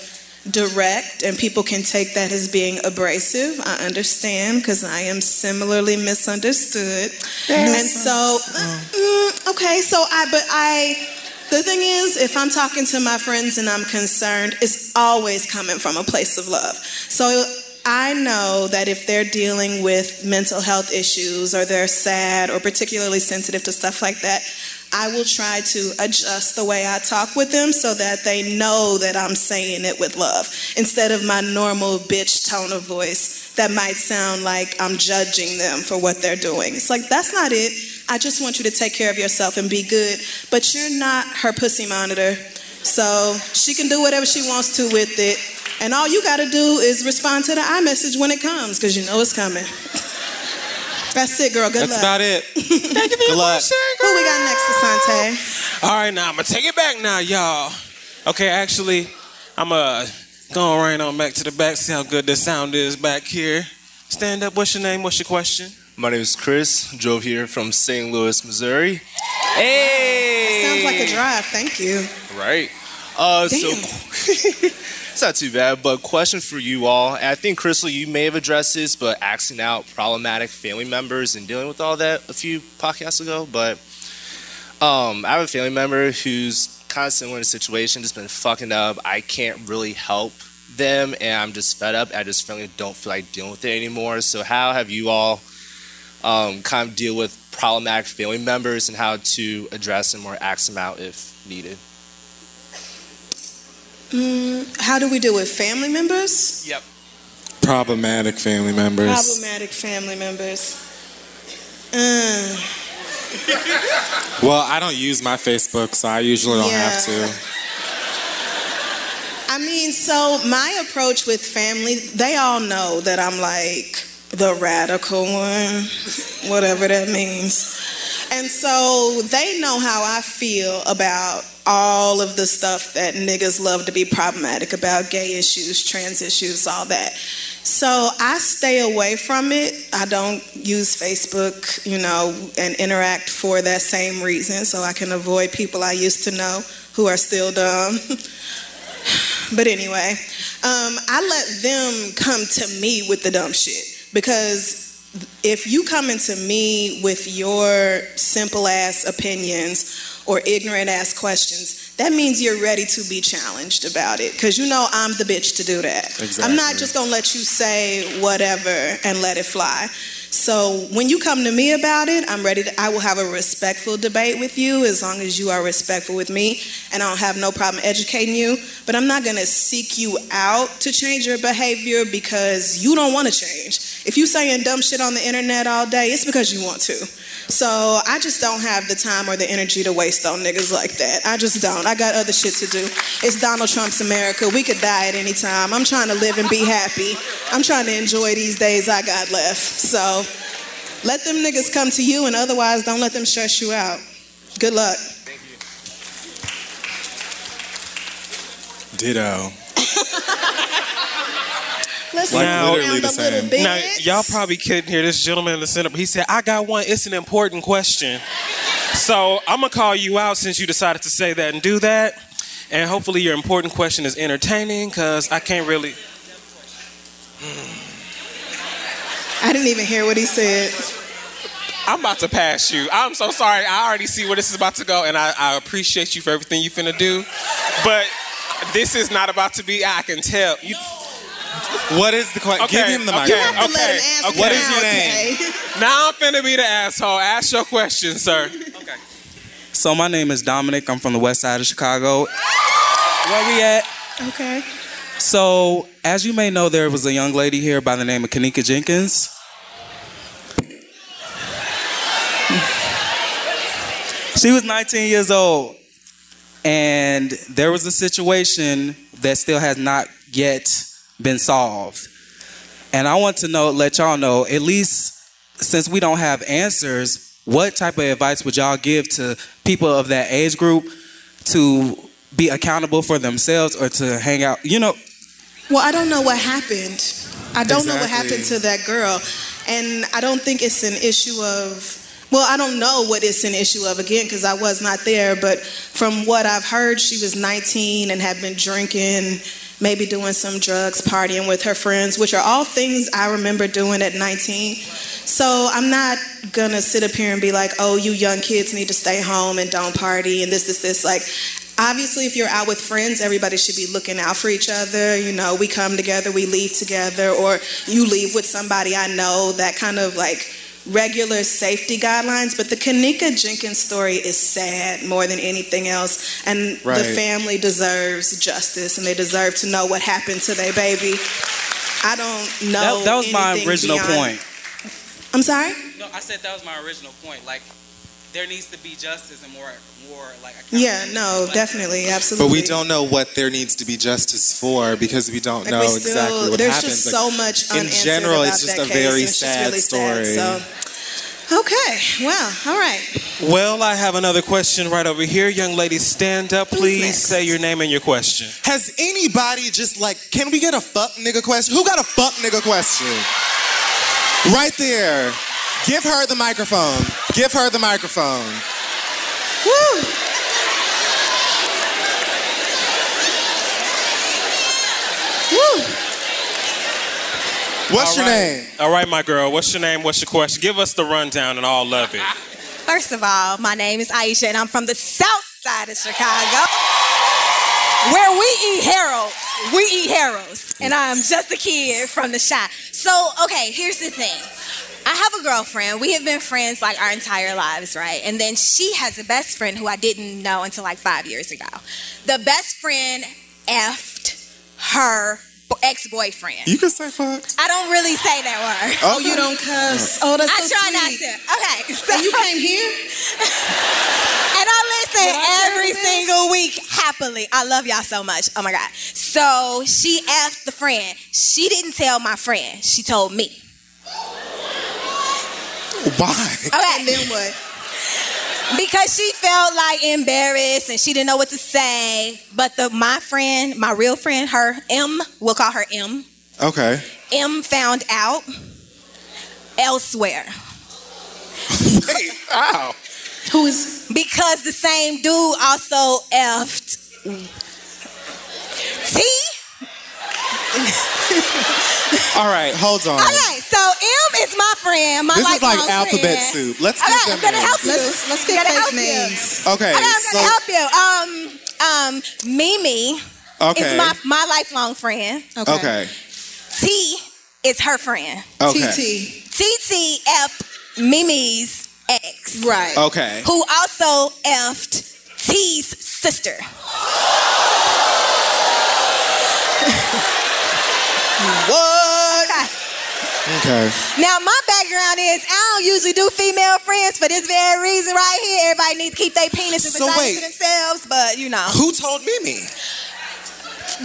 direct and people can take that as being abrasive, I understand because I am similarly misunderstood. and so, mm, okay, so I, but I, the thing is, if I'm talking to my friends and I'm concerned, it's always coming from a place of love. So I know that if they're dealing with mental health issues or they're sad or particularly sensitive to stuff like that, I will try to adjust the way I talk with them so that they know that I'm saying it with love instead of my normal bitch tone of voice that might sound like I'm judging them for what they're doing. It's like, that's not it. I just want you to take care of yourself and be good, but you're not her pussy monitor. So she can do whatever she wants to with it. And all you gotta do is respond to the iMessage when it comes, because you know it's coming. That's it, girl. Good luck. that's luck. about it good luck Who we got next, Asante? All right, now I'm gonna take it back now, y'all. Okay, actually, I'm uh going right on back to the back. See how good the sound is back here. Stand up. What's your name? What's your question? My name is Chris. Drove here from St. Louis, Missouri. Hey! Sounds like a drive. Thank you. Right. Uh, so Not too bad. But question for you all. I think Crystal, you may have addressed this, but axing out problematic family members and dealing with all that a few podcasts ago. But um, I have a family member who's kind of similar in a situation, just been fucking up. I can't really help them, and I'm just fed up. I just really don't feel like dealing with it anymore. So how have you all um, kind of deal with problematic family members and how to address them or ax them out if needed? Mm, how do we deal with family members? Yep. problematic family members Problematic family members. Uh, Well, I don't use my Facebook, so I usually don't have to. I mean, so my approach with family, they all know that I'm like the radical one, whatever that means. And so they know how I feel about all of the stuff that niggas love to be problematic about gay issues, trans issues, all that. So I stay away from it. I don't use Facebook, you know, and interact for that same reason so I can avoid people I used to know who are still dumb. But anyway, um, I let them come to me with the dumb shit because if you come into me with your simple ass opinions or ignorant ass questions, that means you're ready to be challenged about it because you know I'm the bitch to do that. I'm not just gonna let you say whatever and let it fly. So when you come to me about it, I'm ready to, I will have a respectful debate with you as long as you are respectful with me and I don't have no problem educating you, but I'm not going to seek you out to change your behavior because you don't want to change. If you saying dumb shit on the internet all day, it's because you want to. So I just don't have the time or the energy to waste on niggas like that. I just don't. I got other shit to do. It's Donald Trump's America. We could die at any time. I'm trying to live and be happy. I'm trying to enjoy these days I got left. So let them niggas come to you and otherwise don't let them stress you out. Good luck. Ditto. Let's Like, now, literally the a little same. bit. Now, y'all probably couldn't hear this gentleman in the center. but He said, I got one. It's an important question. So I'm going to call you out since you decided to say that and do that. And hopefully your important question is entertaining because I can't really. I didn't even hear what he said. I'm about to pass you. I'm so sorry. I already see where this is about to go, and I, I appreciate you for everything you finna do. But this is not about to be. I can tell. You, What is the question? Give him the okay, microphone. have to let okay, him ask okay. What is your name? okay? Now I'm finna be the asshole. Ask your question, sir. Okay. So my name is Dominic. I'm from the west side of Chicago. Where we at? Okay. So, as you may know, there was a young lady here by the name of Kenneka Jenkins. She was 19 years old, and there was a situation that still has not yet been solved. And I want to know, let y'all know, at least since we don't have answers, what type of advice would y'all give to people of that age group to be accountable for themselves or to hang out? You know, Well, I don't know what happened. I don't know what happened to that girl. And I don't think it's an issue of, well, I don't know what it's an issue of again because I was not there. But from what I've heard, she was 19 and had been drinking, maybe doing some drugs, partying with her friends, which are all things I remember doing at 19. So I'm not gonna sit up here and be like, oh, you young kids need to stay home and don't party and this, this, this. Like, obviously if you're out with friends everybody should be looking out for each other you know we come together we leave together or you leave with somebody i know that kind of like regular safety guidelines but the kenneka jenkins story is sad more than anything else and the family deserves justice and they deserve to know what happened to their baby i don't know that, that was my original beyond- point. i'm sorry No, I said that was my original point. Like, there needs to be justice and more, more like. yeah no definitely absolutely But we don't know what there needs to be justice for because we don't Like, know we still- exactly what there's happens. just Like, so much in unanswered general, about it's just that a case, very and it's just sad really story. sad, so. Okay, well, all right. Well, I have another question right over here. Young lady, stand up, please. Say your name and your question. Has anybody just like, can we get a fuck nigga question? Who got a fuck nigga question? Right there. Give her the microphone. Give her the microphone. Woo! Woo! What's All your right. name? All right, my girl. What's your name? What's your question? Give us the rundown and I'll love it. First of all, my name is Aisha, and I'm from the south side of Chicago, where we eat Harold's. We eat Harold's, and I'm just a kid from the shop. So, okay, here's the thing. I have a girlfriend. We have been friends like our entire lives, right? And then she has a best friend who I didn't know until like five years ago. The best friend effed her ex-boyfriend. You can say fuck. I don't really say that word. Oh, oh you don't cuss. Uh. Oh, that's I so try not to. Okay. So And you came here? and I listen Did I tell every you this? single week happily. I love y'all so much. Oh my God. So she asked the friend. She didn't tell my friend. She told me. Why? Okay. And then what? Because she felt like embarrassed and she didn't know what to say. But the my friend, my real friend, her M, we'll call her M. Okay. M found out elsewhere. Wait, ow. Who is? Because the same dude also effed T. All right, hold on. Okay, so M is my friend. My This is like alphabet friend. soup. Let's Okay, give I'm gonna help you. Let's let's get Gotta fake help you. names. Okay, Okay, I'm so gonna help you. Um, um, Mimi okay, is my my lifelong friend. okay, T is her friend. okay, TT. TT Mimi's ex, Right. okay. who also effed T's sister. What? Okay. Now my background is I don't usually do female friends for this very reason right here. Everybody needs to keep their penis and So vagina to themselves, but you know. Who told Mimi?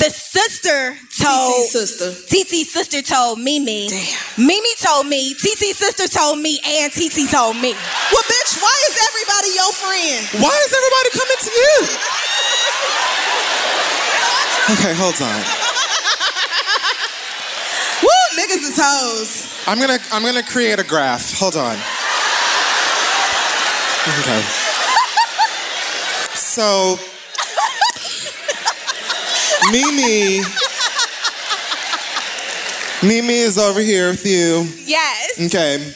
The sister told TT's sister. TT's sister told Mimi. Damn. Mimi told me. TT's sister told me, and TT told me. Well, bitch, why is everybody your friend? Why is everybody coming to you? Okay, hold on. Woo, niggas is hoes. I'm gonna I'm gonna create a graph. Hold on. Okay. So Mimi Mimi is over here with you. Yes. Okay.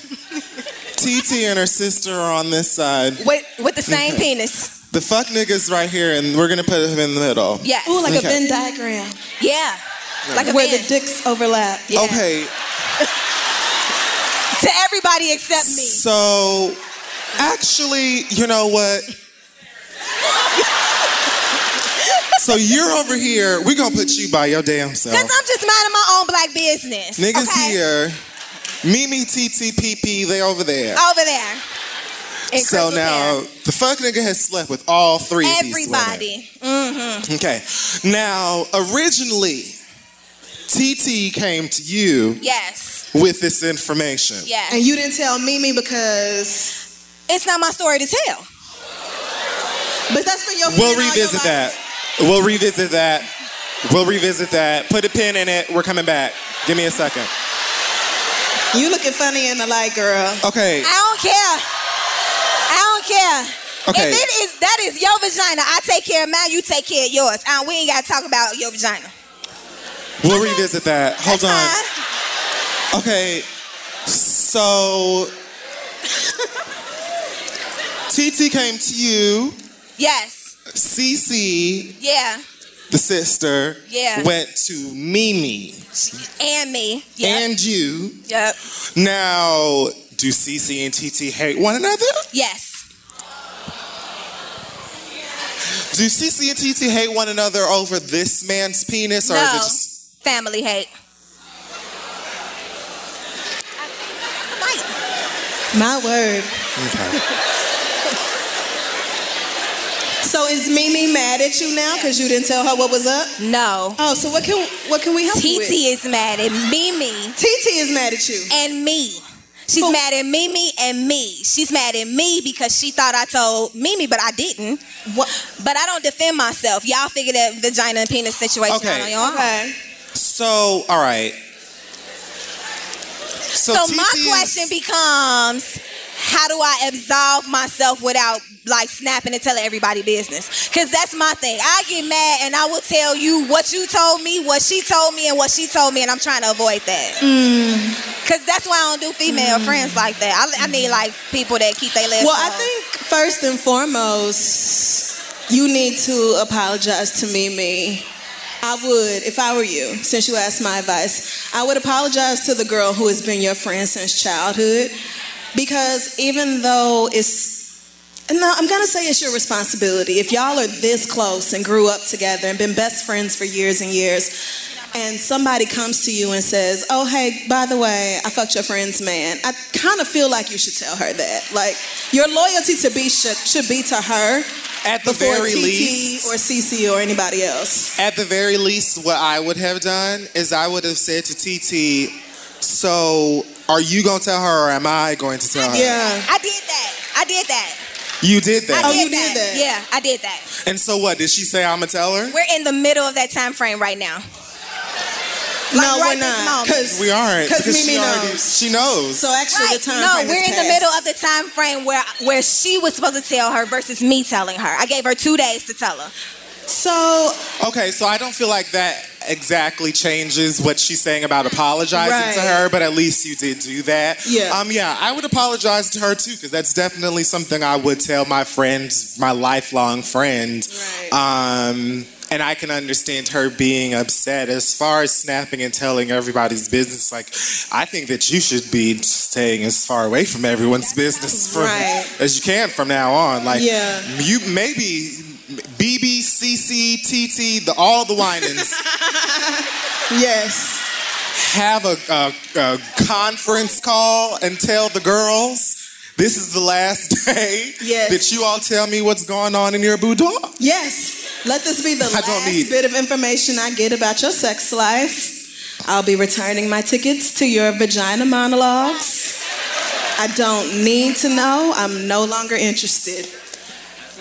TT and her sister are on this side. With with the same Okay. penis. The fuck nigga's right here, and we're gonna put him in the middle. Yeah. Ooh, like a Venn diagram. yeah. Like a where man. the dicks overlap. Yeah. Okay, To everybody except me. so actually, you know what? so you're over here. We're gonna put you by your damn self. Because I'm just minding my own black business. Niggas okay? here. Mimi, TT, PP, they over there. Over there. In so now hair. the fuck nigga has slept with all three of these women. Everybody. Mm-hmm. Okay. Now, originally, TT came to you Yes. with this information. Yes. And you didn't tell Mimi because. It's not my story to tell. But that's for your. We'll friend all your revisit that. We'll revisit that. We'll revisit that. Put a pin in it. We're coming back. Give me a second. You looking funny in the light, girl. Okay. I don't care. I don't care. Okay. If it is that is your vagina, I take care of mine, you take care of yours. Uh, we ain't gotta talk about your vagina. We'll revisit that. Hold on. Okay. So TT came to you. Yes. CC, Yeah. the sister, Yeah. went to Mimi And me. Yep. and you. yep. Now, do CC and TT hate one another? Yes. Do CC and TT hate one another over this man's penis, or no. is it just Family hate. Might. My word. okay? So is Mimi mad at you now because you didn't tell her what was up? No. Oh, so what can what can we help you with? TT is mad at Mimi TT is mad at you. and me. She's Who? mad at Mimi and me. She's mad at me because she thought I told Mimi, but I didn't. What? But I don't defend myself. Y'all figure that vagina and penis situation Okay. out on your own. Okay. So, all right. So, So, my question becomes, how do I absolve myself without like snapping and telling everybody business? Because that's my thing. I get mad and I will tell you what you told me, what she told me, and what she told me, and I'm trying to avoid that. Because that's why I don't do female friends like that. I, I need like people that keep their lips. Well, I think first and foremost, you need to apologize to Mimi. I would, if I were you, since you asked my advice, I would apologize to the girl who has been your friend since childhood. Because even though it's, no, I'm gonna say it's your responsibility. If y'all are this close and grew up together and been best friends for years and years, and somebody comes to you and says, "Oh, hey, by the way, I fucked your friend's man," I kind of feel like you should tell her that. Like your loyalty to B should should be to her At the very TT least, or CC or anybody else. At the very least, what I would have done is I would have said to TT, "So, are you gonna tell her, or am I going to tell her?" Yeah. I did that. I did that. You did that. I Oh, did, you did that? Yeah, I did that. And so what? Did she say I'm gonna tell her? We're in the middle of that time frame right now. No, right we're not. Because We aren't. Because because Mimi she already- knows. She knows. So actually, Right. the time frame. no, frame we're is in the middle of the time frame where where she was supposed to tell her versus me telling her. I gave her two days to tell her. So Okay, so I don't feel like that exactly changes what she's saying about apologizing to her, but at least you did do that. Yeah. Um. Yeah, I would apologize to her too, because that's definitely something I would tell my friends, my lifelong friend. Right. Um. And I can understand her being upset. As far as snapping and telling everybody's business, like I think that you should be staying as far away from everyone's business from, Right. as you can from now on. Like Yeah. you maybe BB, CC, TT, the all the Winans yes. have a, a, a conference call and tell the girls this is the last day Yes. that you all tell me what's going on in your boudoir. Yes. Let this be the I last need- bit of information I get about your sex life. I'll be returning my tickets to your vagina monologues. I don't need to know. I'm no longer interested.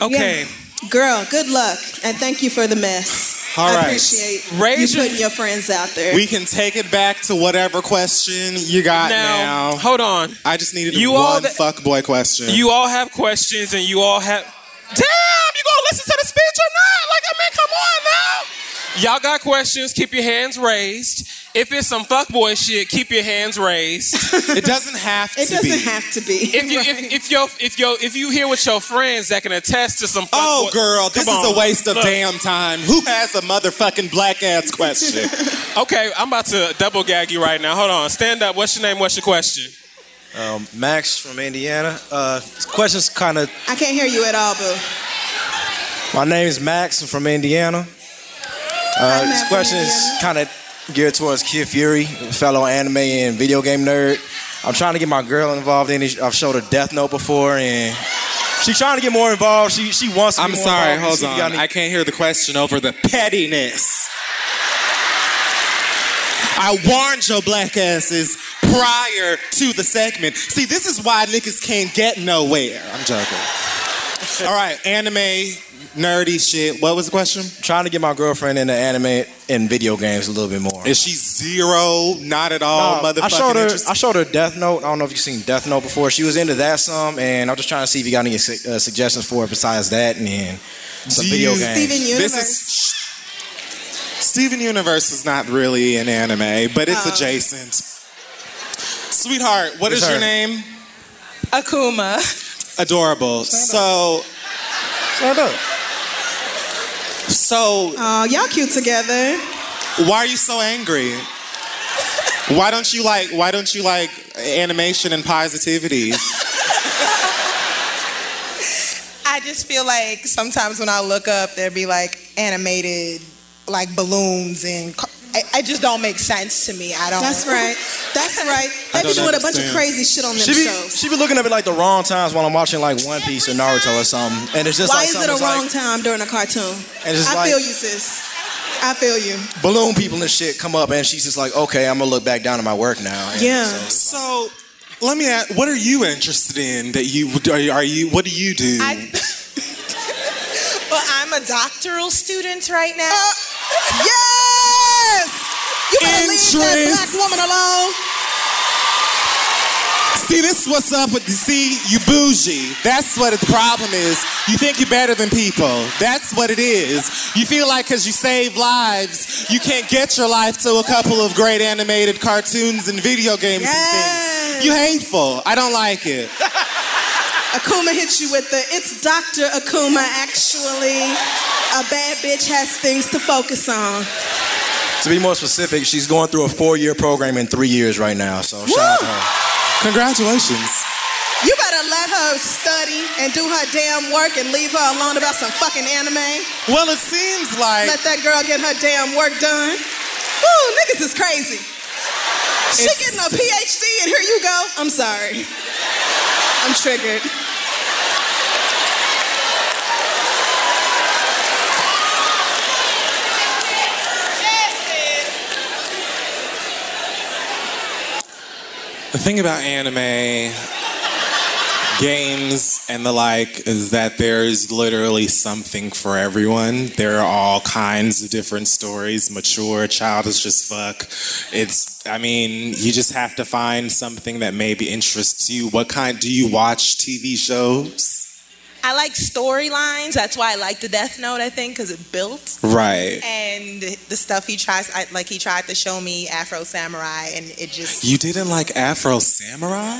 Okay. Yeah. Girl, good luck and thank you for the mess. All I right. appreciate Raise you your- putting your friends out there. We can take it back to whatever question you got Now, now. hold on. I just needed You all one fuck boy question. You all have questions and you all have. Damn, you gonna listen to the speech or not? Like, I mean, come on now. Y'all got questions, keep your hands raised. If it's some fuckboy shit, keep your hands raised. it doesn't have to be. It doesn't be. have to be. If you if, if yo if yo if you here with your friends that can attest to some fuckboy, Oh, girl, this Come is a waste of Look. damn time. Who has a motherfucking black ass question? Okay, I'm about to double gag you right now. Hold on, stand up. What's your name? What's your question? Um, Max from Indiana. Uh, question's kind of. I can't hear you at all, boo. My name is Max. I'm from Indiana. Hi, Uh, this from question is kind of geared towards Kid Fury, fellow anime and video game nerd. I'm trying to get my girl involved in it. I've showed her Death Note before, and she's trying to get more involved. She she wants. To I'm more sorry, involved. hold See if you got on. any- I can't hear the question over the pettiness. I warned your black asses prior to the segment. See, this is why niggas can't get nowhere. I'm joking. All right, anime, nerdy shit. What was the question? trying to get my girlfriend into anime and video games a little bit more. Is she zero? Not at all, No, motherfucking I showed her. interested? I showed her Death Note. I don't know if you've seen Death Note before. She was into that some, and I'm just trying to see if you got any su- uh, suggestions for her besides that, and then some Do video games. Steven This Universe. is Steven Universe is not really an anime, but it's Oh. adjacent. Sweetheart, what It's is your name? Akuma. Adorable. So, Stand up. So Oh, y'all cute together. why are you so angry? Why don't you like? Why don't you like animation and positivity? I just feel like sometimes when I look up, there'd be like animated, like balloons and. Ca- I, I just don't make sense to me. I don't. That's right. That's right. I They be don't doing a bunch of crazy shit on them She be, shows. she be looking at me like the wrong times while I'm watching like One Piece or Naruto or something, and it's just like Why like is it a wrong like time during a cartoon? And it's just I like- feel you, sis. I feel you. balloon people and shit come up, and she's just like, okay, I'm gonna look back down at my work now. And Yeah. so- So, let me ask, what are you interested in? That you are, are you? What do you do? I, well, I'm a doctoral student right now. Uh, Yes! You better leave that black woman alone. See, this is what's up with the see, you bougie. That's what the problem is. You think you're better than people. That's what it is. You feel like because you save lives, you can't get your life to a couple of great animated cartoons and video games and things. You hateful. I don't like it. Akuma hit you with the it's Dr. Akuma actually. A bad bitch has things to focus on. To be more specific, she's going through a four-year program in three years right now. So shout out to her. Congratulations. You better let her study and do her damn work and leave her alone about some fucking anime. Well, it seems like Let that girl get her damn work done. Woo, niggas is crazy. She It's- getting a PhD and here you go. I'm sorry. I'm triggered. The thing about anime, games, and the like is that there's literally something for everyone. There are all kinds of different stories, mature, childish as fuck. It's, I mean, you just have to find something that maybe interests you. What kind, do you watch TV shows? I like storylines. That's why I like the Death Note. I think because it built. Right. And the stuff he tries, I, like he tried to show me Afro Samurai, and it just. You didn't like Afro Samurai?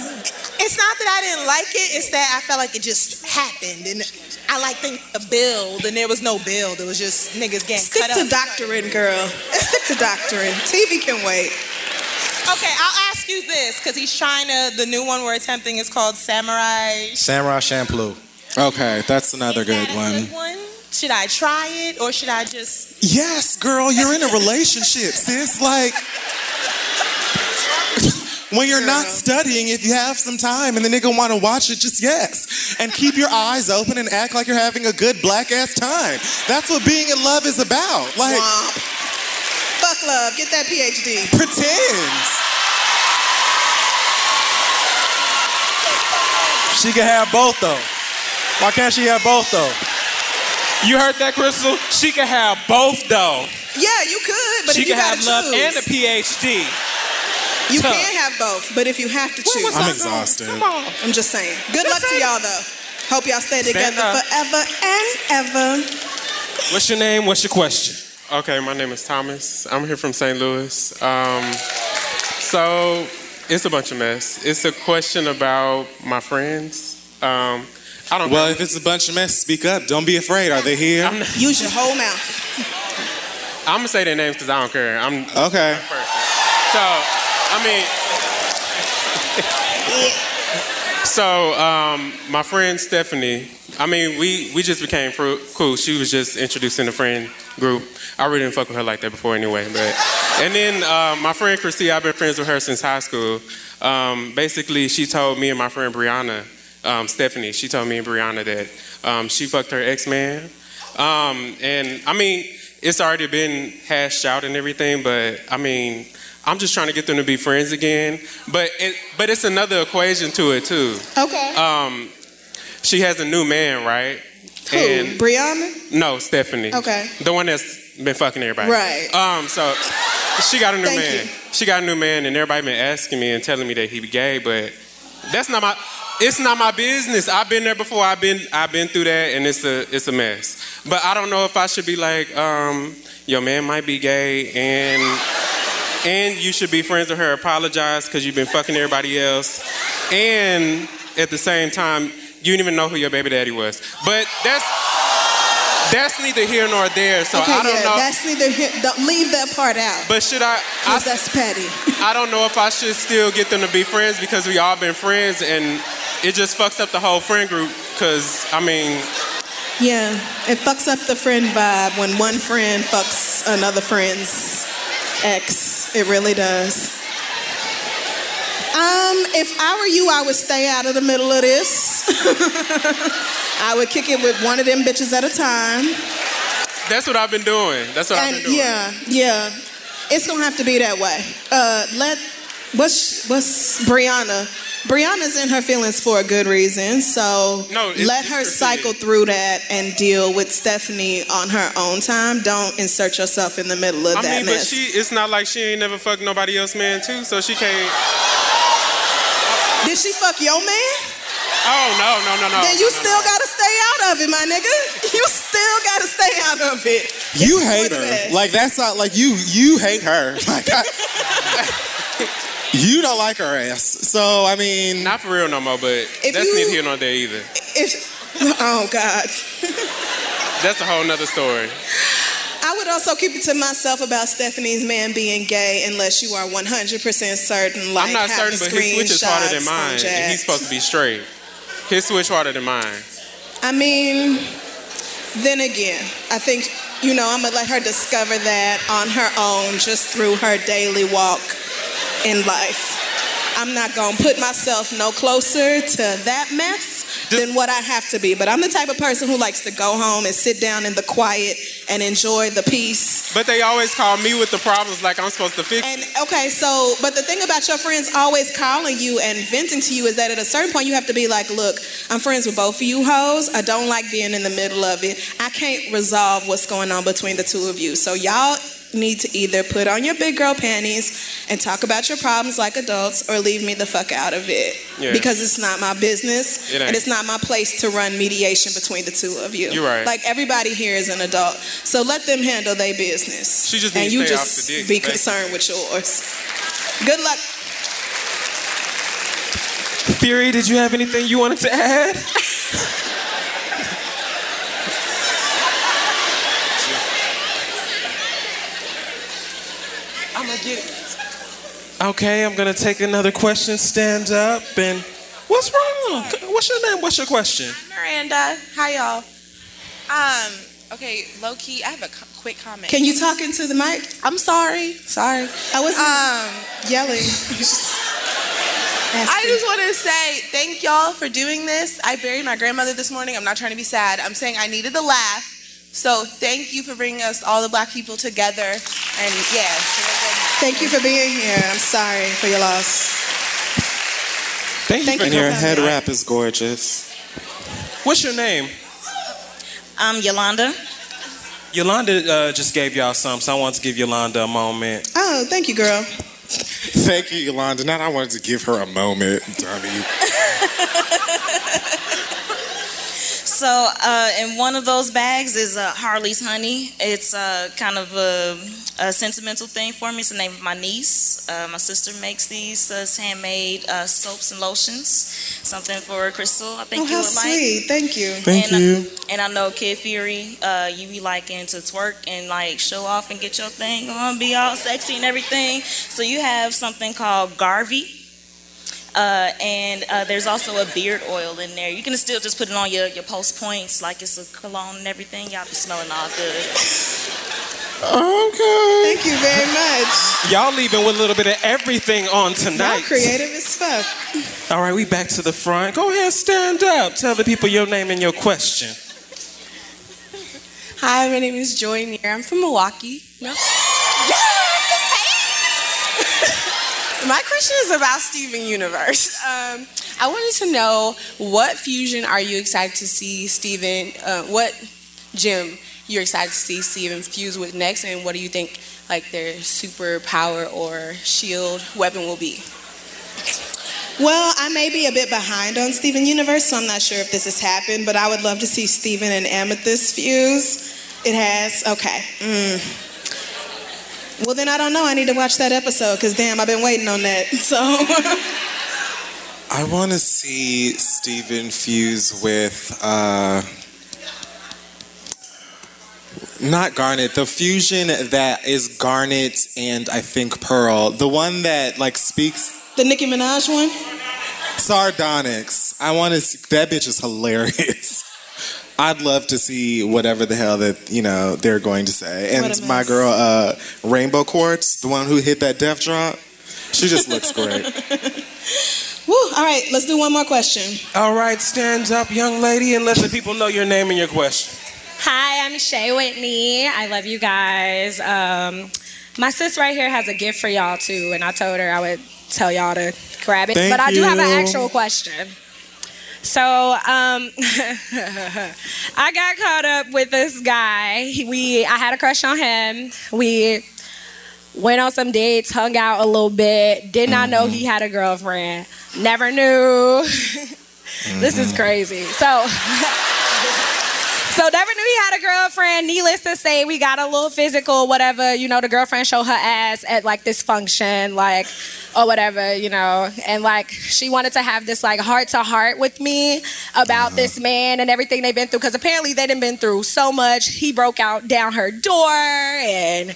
It's not that I didn't like it. It's that I felt like it just happened, and I like things to build, and there was no build. It was just niggas getting Stick cut to up. doctoring, girl. Stick to doctoring. TV can wait. Okay, I'll ask you this because he's trying to. The new one we're attempting is called Samurai. Samurai Champloo. Okay, that's another good that one. good one? Should I try it or should I just? Yes, girl, you're in a relationship, sis. Like, when you're not studying, if you have some time and the nigga want to watch it, just yes. And keep your eyes open and act like you're having a good black ass time. That's what being in love is about. Like, Womp. Fuck love. Get that PhD. pretend. She can have both though. Why can't she have both though? You heard that, Crystal? She can have both though. Yeah, you could, but she if you can gotta have love choose, and a PhD. you Tough. can have both. But if you have to choose, I'm exhausted. Come on. I'm just saying. Good luck to y'all though. Hope y'all stay Stand together up. forever and ever. What's your name? What's your question? Okay, my name is Thomas. I'm here from St. Louis. Um, so it's a bunch of mess. It's a question about my friends. Um, I don't. Well, if it's a bunch of mess, speak up. Don't be afraid. Are they here? Use your whole mouth. I'm gonna say their names because I don't care. I'm okay. So, I mean, so um, my friend Stephanie. I mean, we we just became fru- cool. She was just introducing the friend group. I really didn't fuck with her like that before anyway. But and then uh, my friend Christy, I've been friends with her since high school. Um, basically, she told me and my friend Brianna, um, Stephanie, she told me and Brianna that um, she fucked her ex man. Um, and I mean, it's already been hashed out and everything, but I mean, I'm just trying to get them to be friends again. But it, but it's another equation to it too. Okay. Um, she has a new man, right? Who? Brianna? No, Stephanie. Okay. The one that's been fucking everybody. Right. Um. So she got a new Thank man. you. She got a new man, and everybody been asking me and telling me that he be gay, but that's not my. It's not my business. I've been there before. I've been I've been through that, and it's a it's a mess. But I don't know if I should be like, um, your man might be gay, and and you should be friends with her. Apologize because you've been fucking everybody else, and at the same time, you didn't even know who your baby daddy was. But that's that's neither here nor there. So okay, I don't yeah, know. that's neither here. Leave that part out. But should I? I that's petty. I don't know if I should still get them to be friends because we all been friends and it just fucks up the whole friend group. Cause I mean, Yeah, it fucks up the friend vibe when one friend fucks another friend's ex. It really does. Um, if I were you, I would stay out of the middle of this. I would kick it with one of them bitches at a time. that's what I've been doing. That's what I've been doing. yeah, yeah, it's gonna have to be that way. Uh, let what's what's Brianna? Brianna's in her feelings for a good reason, so No, let her cycle through that and deal with Stephanie on her own time. Don't insert yourself in the middle of I that mean, but she, it's not like she ain't never fucked nobody else man too, so she can't. Did she fuck your man? Oh, no, no, no, no. then you no, no, still gotta stay out of it, my nigga. You still gotta stay out of it. You It's hate her. is. Like that's not like you. You hate her. Like I, you don't like her ass. So I mean, Not for real no more, but If that's you- neither here nor there either. If, oh God. That's a whole nother story. Would also keep it to myself about Stephanie's man being gay unless you are 100% certain. Like I'm not certain, but his switch is harder than mine, and he's supposed to be straight. His switch harder than mine. I mean, then again, I think, you know, I'm going to let her discover that on her own just through her daily walk in life. I'm not going to put myself no closer to that mess than what I have to be. But I'm the type of person who likes to go home and sit down in the quiet and enjoy the peace. But they always call me with the problems like I'm supposed to fix. And okay, so but the thing about your friends always calling you and venting to you is that at a certain point you have to be like, look, I'm friends with both of you hoes. I don't like being in the middle of it. I can't resolve what's going on between the two of you. So y'all need to either put on your big girl panties and talk about your problems like adults or leave me the fuck out of it. Yeah. Because it's not my business It and it's not my place to run mediation between the two of you. You're right. Like everybody here is an adult. So let them handle their business. She just and needs you to stay just off dick, be concerned with yours. Good luck. Fury, did you have anything you wanted to add? get it. Okay, I'm gonna take another question. Stand up and what's wrong? What's your name? What's your question? I'm Miranda, hi y'all. Um, okay, low key, I have a co- quick comment. Can you talk into the mic? I'm sorry, sorry. I was um yelling. I just want to say thank y'all for doing this. I buried my grandmother this morning. I'm not trying to be sad. I'm saying I needed a laugh. So thank you for bringing us all the black people together. And yeah. Thank you for being here. I'm sorry for your loss. Thank you Thank for and your head wrap is gorgeous. What's your name? I'm Yolanda. Yolanda uh, just gave y'all some, so I want to give Yolanda a moment. Oh, thank you, girl. Thank you, Yolanda. Not I wanted to give her a moment, dummy. So, uh, in one of those bags is uh, Harley's Honey. It's uh, kind of a, a sentimental thing for me. It's the name of my niece. Uh, my sister makes these uh, handmade uh, soaps and lotions. Something for Crystal. I think Oh, you how would like. sweet. Thank you. Thank and, you. and I know Kid Fury, uh, you be liking to twerk and like show off and get your thing on, be all sexy and everything. So you have something called Garvey. Uh, and uh, there's also a beard oil in there. You can still just put it on your, your pulse points like it's a cologne and everything. Y'all be smelling all good. Okay. Thank you very much. Y'all leaving with a little bit of everything on Y'all tonight. creative as fuck. All right, we back to the front. Go ahead, stand up. Tell the people your name and your question. Hi, my name is Joy Neer. I'm from Milwaukee. No? My question is about Steven Universe. Um, I wanted to know what fusion are you excited to see Steven, uh, what gem you're excited to see Steven fuse with next, and what do you think like their superpower or shield weapon will be? Well, I may be a bit behind on Steven Universe, so I'm not sure if this has happened, but I would love to see Steven and Amethyst fuse. It has, okay. Mm. Well, then I don't know. I need to watch that episode because damn, I've been waiting on that. So, I want to see Steven fuse with uh, not Garnet, the fusion that is Garnet and I think Pearl, the one that like speaks the Nicki Minaj one. Sardonyx. I want to. See, that bitch is hilarious. I'd love to see whatever the hell that you know they're going to say. And my girl, uh, Rainbow Quartz, the one who hit that death drop, she just looks great. Woo, all right, let's do one more question. All right, stand up, young lady, and let the people know your name and your question. Hi, I'm Shay Whitney. I love you guys. Um, my sis right here has a gift for y'all too, and I told her I would tell y'all to grab it. Thank but I do have an actual question. So um, I got caught up with this guy. He- We I had a crush on him. We went on some dates, hung out a little bit. Did not know he had a girlfriend. Never knew. this is crazy. So. So never knew he had a girlfriend. Needless to say, we got a little physical, whatever. You know, the girlfriend showed her ass at like this function, like or whatever, you know, and like she wanted to have this like heart to heart with me about this uh-huh. man and everything they've been through. Because apparently they didn't been through so much. He broke out down her door, and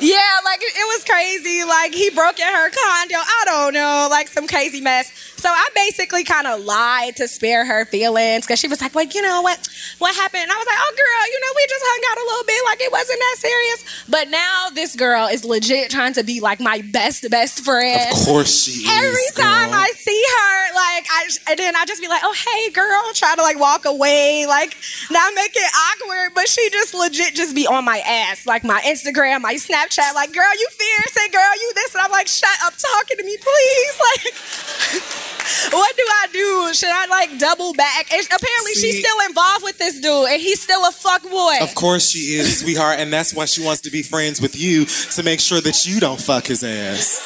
yeah, like it, it was crazy. Like he broke in her condo. I don't know, like some crazy mess. So I basically kind of lied to spare her feelings because she was like, "Well, you know what? What happened?" I was like, "Oh, girl, you know, we just hung out a little bit. Like it wasn't that serious." But now this girl is legit trying to be like my best best friend. Of course she is. Every time girl. I see her, like I, and then I just be like, "Oh, hey, girl," try to like walk away, like not make it awkward, but she just legit just be on my ass, like my Instagram, my Snapchat, like, "Girl, you fierce," and "Girl, you this," and I'm like, "Shut up, talking to me, please." Like, what do I do? Should I like double back? And apparently, she's still involved with this dude, and he's still a fuck boy. Of course she is, sweetheart, and that's why she wants to be friends with you to make sure that you don't fuck his ass.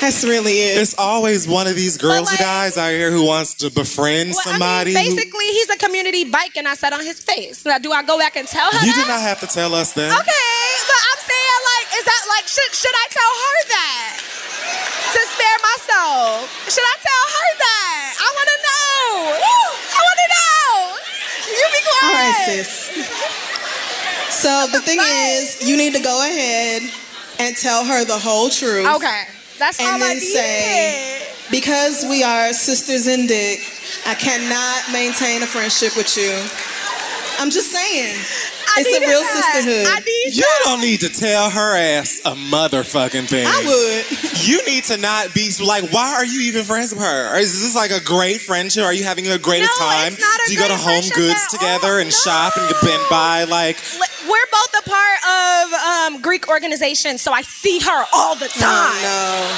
That's really it. It's always one of these girls, you guys out here who wants to befriend somebody. who- Basically, he's a community bike, and I sat on his face. Now, do I go back and tell her you that? did not have to tell us that. Okay, but I'm saying like, is that like should should I tell her that to spare my soul? Should I tell her that? I want to know. Woo, I want to know. You be quiet. All right, sis. So the thing is, you need to go ahead and tell her the whole truth. Okay, that's and all I then say, because we are sisters in dick, I cannot maintain a friendship with you. I'm just saying, it's a real sisterhood. I need You don't need to tell her ass a motherfucking thing. I would. You need to not be like, why are you even friends with her? Or is this like a great friendship? Are you having the greatest No, time? it's not a Do you go to Home Goods at together and shop and get been by like We're both a part of um, Greek organizations, so I see her all the time. no.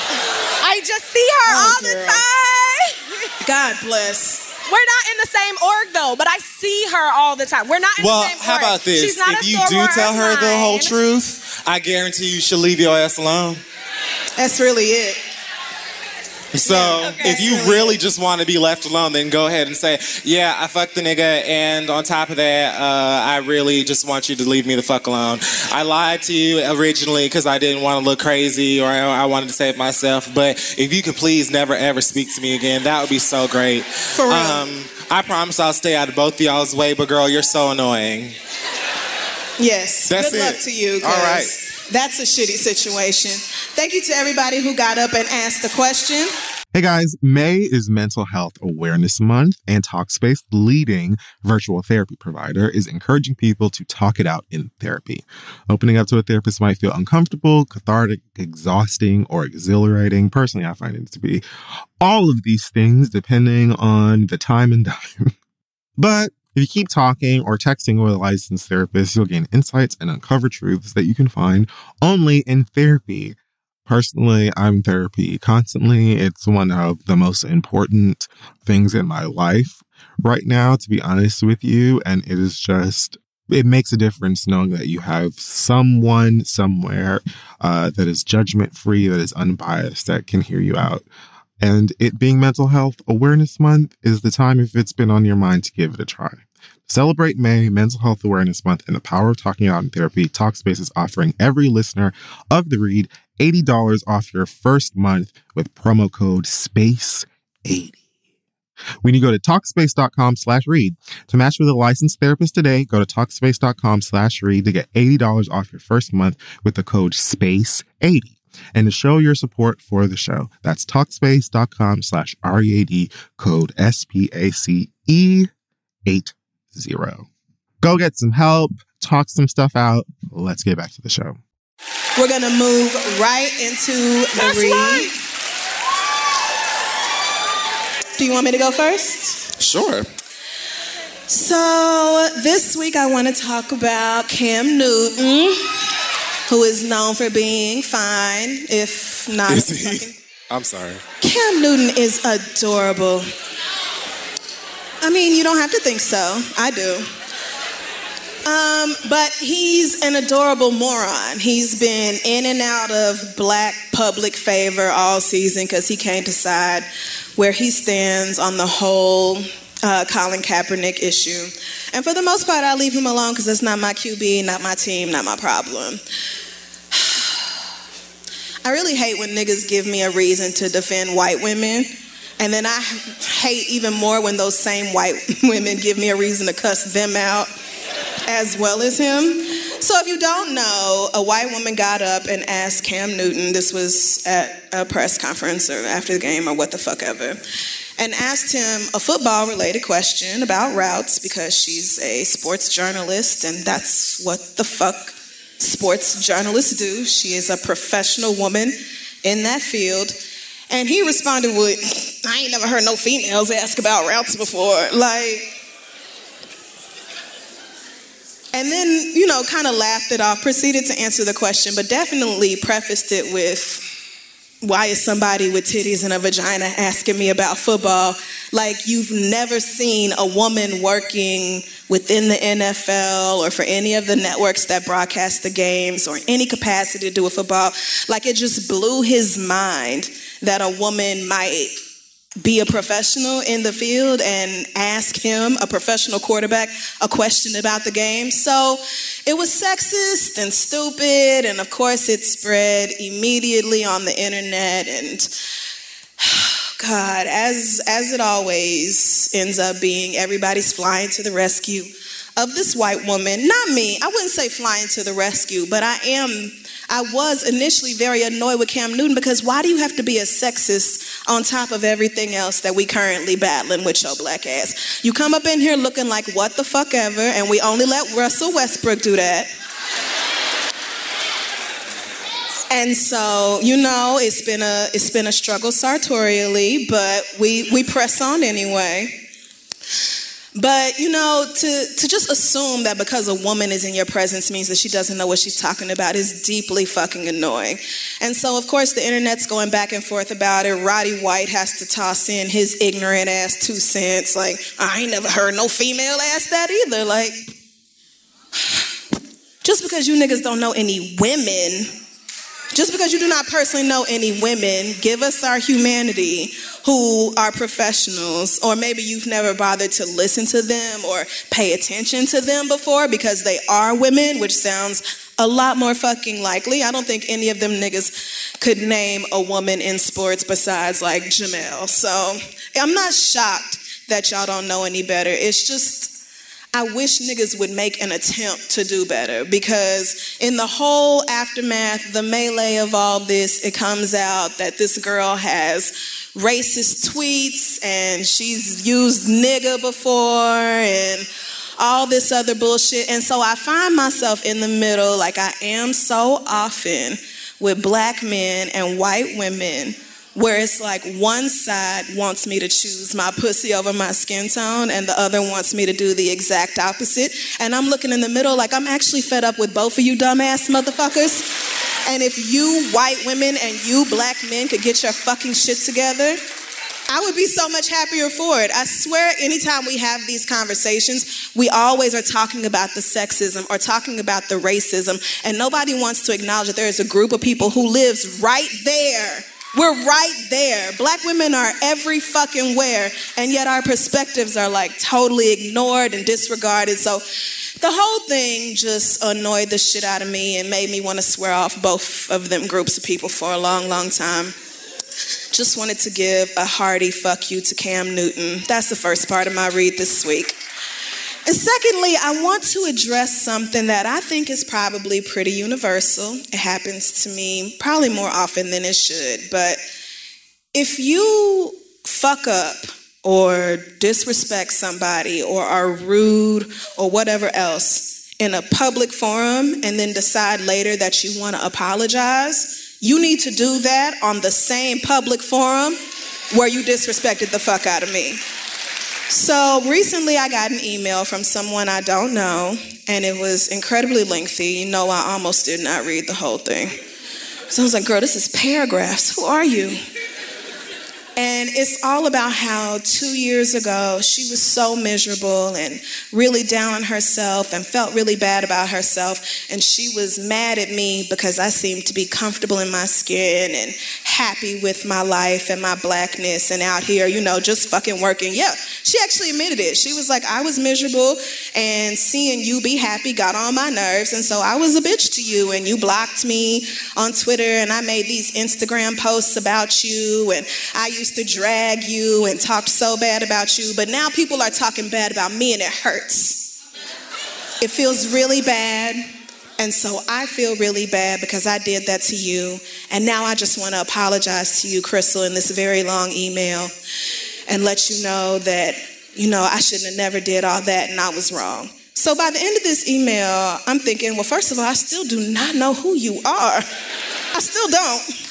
I just see her Oh, all the time. God bless. We're not in the same org though, but I see her all the time. We're not in Well, the same org. Well, how about this? She's not If a you do tell of her the whole truth, I guarantee you she'll leave your ass alone. That's really it. So if you really just want to be left alone, then go ahead and say, "Yeah, I fucked the nigga," and on top of that, uh, I really just want you to leave me the fuck alone. I lied to you originally because I didn't want to look crazy or I, I wanted to save myself. But if you could please never ever speak to me again, that would be so great. For real. Um, I promise I'll stay out of both y'all's way. But girl, you're so annoying. Yes. That's Good luck it. to you. All right. That's a shitty situation. Thank you to everybody who got up and asked the question. Hey guys, May is Mental Health Awareness Month, and Talkspace, leading virtual therapy provider, is encouraging people to talk it out in therapy. Opening up to a therapist might feel uncomfortable, cathartic, exhausting, or exhilarating. Personally, I find it to be all of these things depending on the time and time. But if you keep talking or texting with a licensed therapist, you'll gain insights and uncover truths that you can find only in therapy. Personally, I'm therapy constantly. It's one of the most important things in my life right now, to be honest with you. And it is just, it makes a difference knowing that you have someone somewhere uh, that is judgment free, that is unbiased, that can hear you out. And it being Mental Health Awareness Month is the time, if it's been on your mind, to give it a try. Celebrate May Mental Health Awareness Month and the power of talking out in therapy. Talkspace is offering every listener of the read $80 off your first month with promo code SPACE80. When you go to Talkspace.com slash read to match with a licensed therapist today, go to Talkspace.com slash read to get $80 off your first month with the code SPACE80 and to show your support for the show. That's Talkspace.com slash READ code SPACE80 zero. Go get some help, talk some stuff out. Let's get back to the show. We're going to move right into the read. Right. Do you want me to go first? Sure. So, this week I want to talk about Cam Newton, who is known for being fine, if not. Is he? I'm sorry. Cam Newton is adorable. I mean, you don't have to think so. I do. Um, but he's an adorable moron. He's been in and out of black public favor all season because he can't decide where he stands on the whole uh, Colin Kaepernick issue. And for the most part, I leave him alone because it's not my QB, not my team, not my problem. I really hate when niggas give me a reason to defend white women. And then I hate even more when those same white women give me a reason to cuss them out as well as him. So if you don't know, a white woman got up and asked Cam Newton, this was at a press conference or after the game or what the fuck ever, and asked him a football related question about routes because she's a sports journalist and that's what the fuck sports journalists do. She is a professional woman in that field. And he responded with, I ain't never heard no females ask about routes before. Like, and then, you know, kind of laughed it off, proceeded to answer the question, but definitely prefaced it with, why is somebody with titties and a vagina asking me about football? Like, you've never seen a woman working within the NFL or for any of the networks that broadcast the games or any capacity to do with football. Like, it just blew his mind that a woman might be a professional in the field and ask him, a professional quarterback, a question about the game. So it was sexist and stupid, and of course it spread immediately on the internet and God, as as it always ends up being, everybody's flying to the rescue of this white woman. Not me. I wouldn't say flying to the rescue, but I am I was initially very annoyed with Cam Newton because why do you have to be a sexist on top of everything else that we currently battling with your black ass? You come up in here looking like what the fuck ever, and we only let Russell Westbrook do that. And so, you know, it's been a it's been a struggle sartorially, but we we press on anyway. But you know, to, to just assume that because a woman is in your presence means that she doesn't know what she's talking about is deeply fucking annoying. And so, of course, the internet's going back and forth about it. Roddy White has to toss in his ignorant ass two cents. Like, I ain't never heard no female ask that either. Like, just because you niggas don't know any women Just because you do not personally know any women, give us our humanity who are professionals, or maybe you've never bothered to listen to them or pay attention to them before because they are women, which sounds a lot more fucking likely. I don't think any of them niggas could name a woman in sports besides like Jemele. So I'm not shocked that y'all don't know any better. It's just I wish niggas would make an attempt to do better because in the whole aftermath, the melee of all this, it comes out that this girl has racist tweets and she's used nigga before and all this other bullshit. And so I find myself in the middle, like I am so often with black men and white women where it's like one side wants me to choose my pussy over my skin tone and the other wants me to do the exact opposite. And I'm looking in the middle like I'm actually fed up with both of you dumbass motherfuckers. And if you white women and you black men could get your fucking shit together, I would be so much happier for it. I swear, anytime we have these conversations, we always are talking about the sexism or talking about the racism, and nobody wants to acknowledge that there is a group of people who lives right there we're right there. Black women are every fucking where, and yet our perspectives are like totally ignored and disregarded. So the whole thing just annoyed the shit out of me and made me want to swear off both of them groups of people for a long, long time. Just wanted to give a hearty fuck you to Cam Newton. That's the first part of my read this week. And secondly, I want to address something that I think is probably pretty universal. It happens to me probably more often than it should. But if you fuck up or disrespect somebody or are rude or whatever else in a public forum and then decide later that you want to apologize, you need to do that on the same public forum where you disrespected the fuck out of me. So recently I got an email from someone I don't know, and it was incredibly lengthy. You know, I almost did not read the whole thing. So I was like, girl, this is paragraphs. Who are you? And it's all about how two years ago she was so miserable and really down on herself and felt really bad about herself. And she was mad at me because I seemed to be comfortable in my skin and happy with my life and my blackness and out here, you know, just fucking working. Yeah, she actually admitted it. She was like, I was miserable and seeing you be happy got on my nerves. And so I was a bitch to you and you blocked me on Twitter and I made these Instagram posts about you and I used used to drag you and talked so bad about you, but now people are talking bad about me and it hurts. It feels really bad. And so I feel really bad because I did that to you. And now I just want to apologize to you, Crystal, in this very long email and let you know that, you know, I shouldn't have never did all that and I was wrong. So by the end of this email, I'm thinking, well, first of all, I still do not know who you are. I still don't.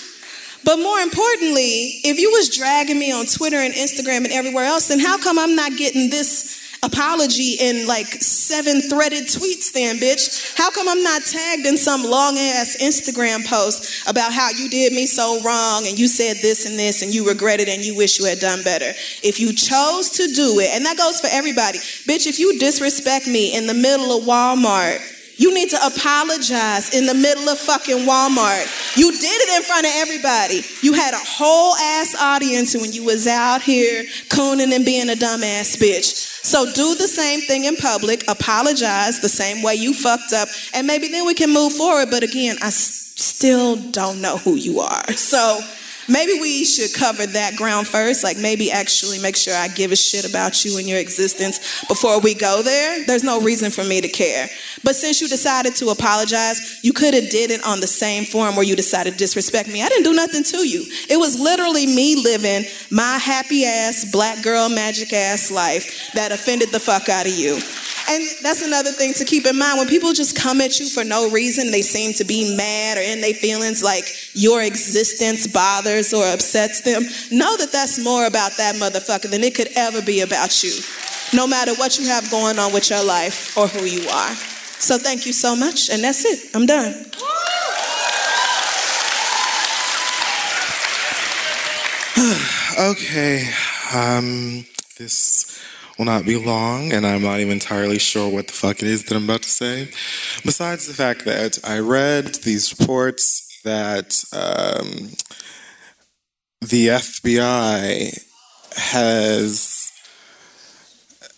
But more importantly, if you was dragging me on Twitter and Instagram and everywhere else, then how come I'm not getting this apology in like seven threaded tweets then, bitch? How come I'm not tagged in some long ass Instagram post about how you did me so wrong and you said this and this and you regret it and you wish you had done better? If you chose to do it, and that goes for everybody, bitch, if you disrespect me in the middle of Walmart, you need to apologize in the middle of fucking Walmart. You did it in front of everybody. You had a whole ass audience when you was out here cooning and being a dumbass bitch. So do the same thing in public, apologize the same way you fucked up, and maybe then we can move forward. But again, I s- still don't know who you are. So maybe we should cover that ground first. Like maybe actually make sure I give a shit about you and your existence before we go there. There's no reason for me to care. But since you decided to apologize, you could have did it on the same form where you decided to disrespect me. I didn't do nothing to you. It was literally me living my happy ass black girl magic ass life that offended the fuck out of you. And that's another thing to keep in mind. When people just come at you for no reason, they seem to be mad or in their feelings like your existence bothers or upsets them. Know that that's more about that motherfucker than it could ever be about you, no matter what you have going on with your life or who you are. So thank you so much. And that's it. I'm done. okay. Um, this will not be long, and I'm not even entirely sure what the fuck it is that I'm about to say. Besides the fact that I read these reports that um, the FBI has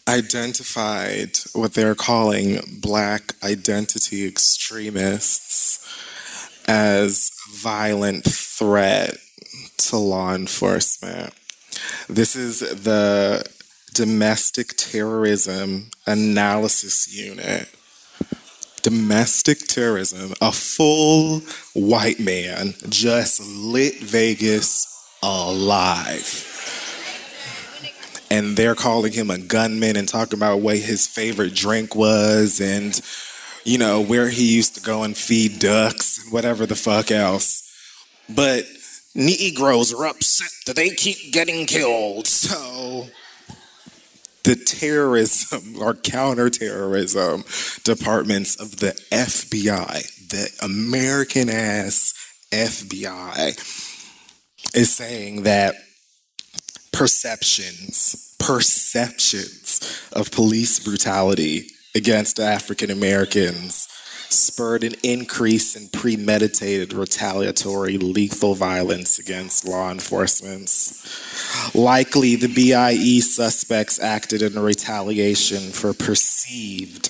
identified what they're calling black identity extremists as a violent threat to law enforcement. This is the Domestic Terrorism Analysis Unit. Domestic terrorism, a full white man just lit Vegas alive. And they're calling him a gunman and talking about what his favorite drink was and, you know, where he used to go and feed ducks and whatever the fuck else. But Negroes are upset that they keep getting killed. So the terrorism or counterterrorism departments of the FBI, the American ass FBI, is saying that perceptions, perceptions of police brutality against African Americans spurred an increase in premeditated, retaliatory, lethal violence against law enforcement. Likely, the BIE suspects acted in retaliation for perceived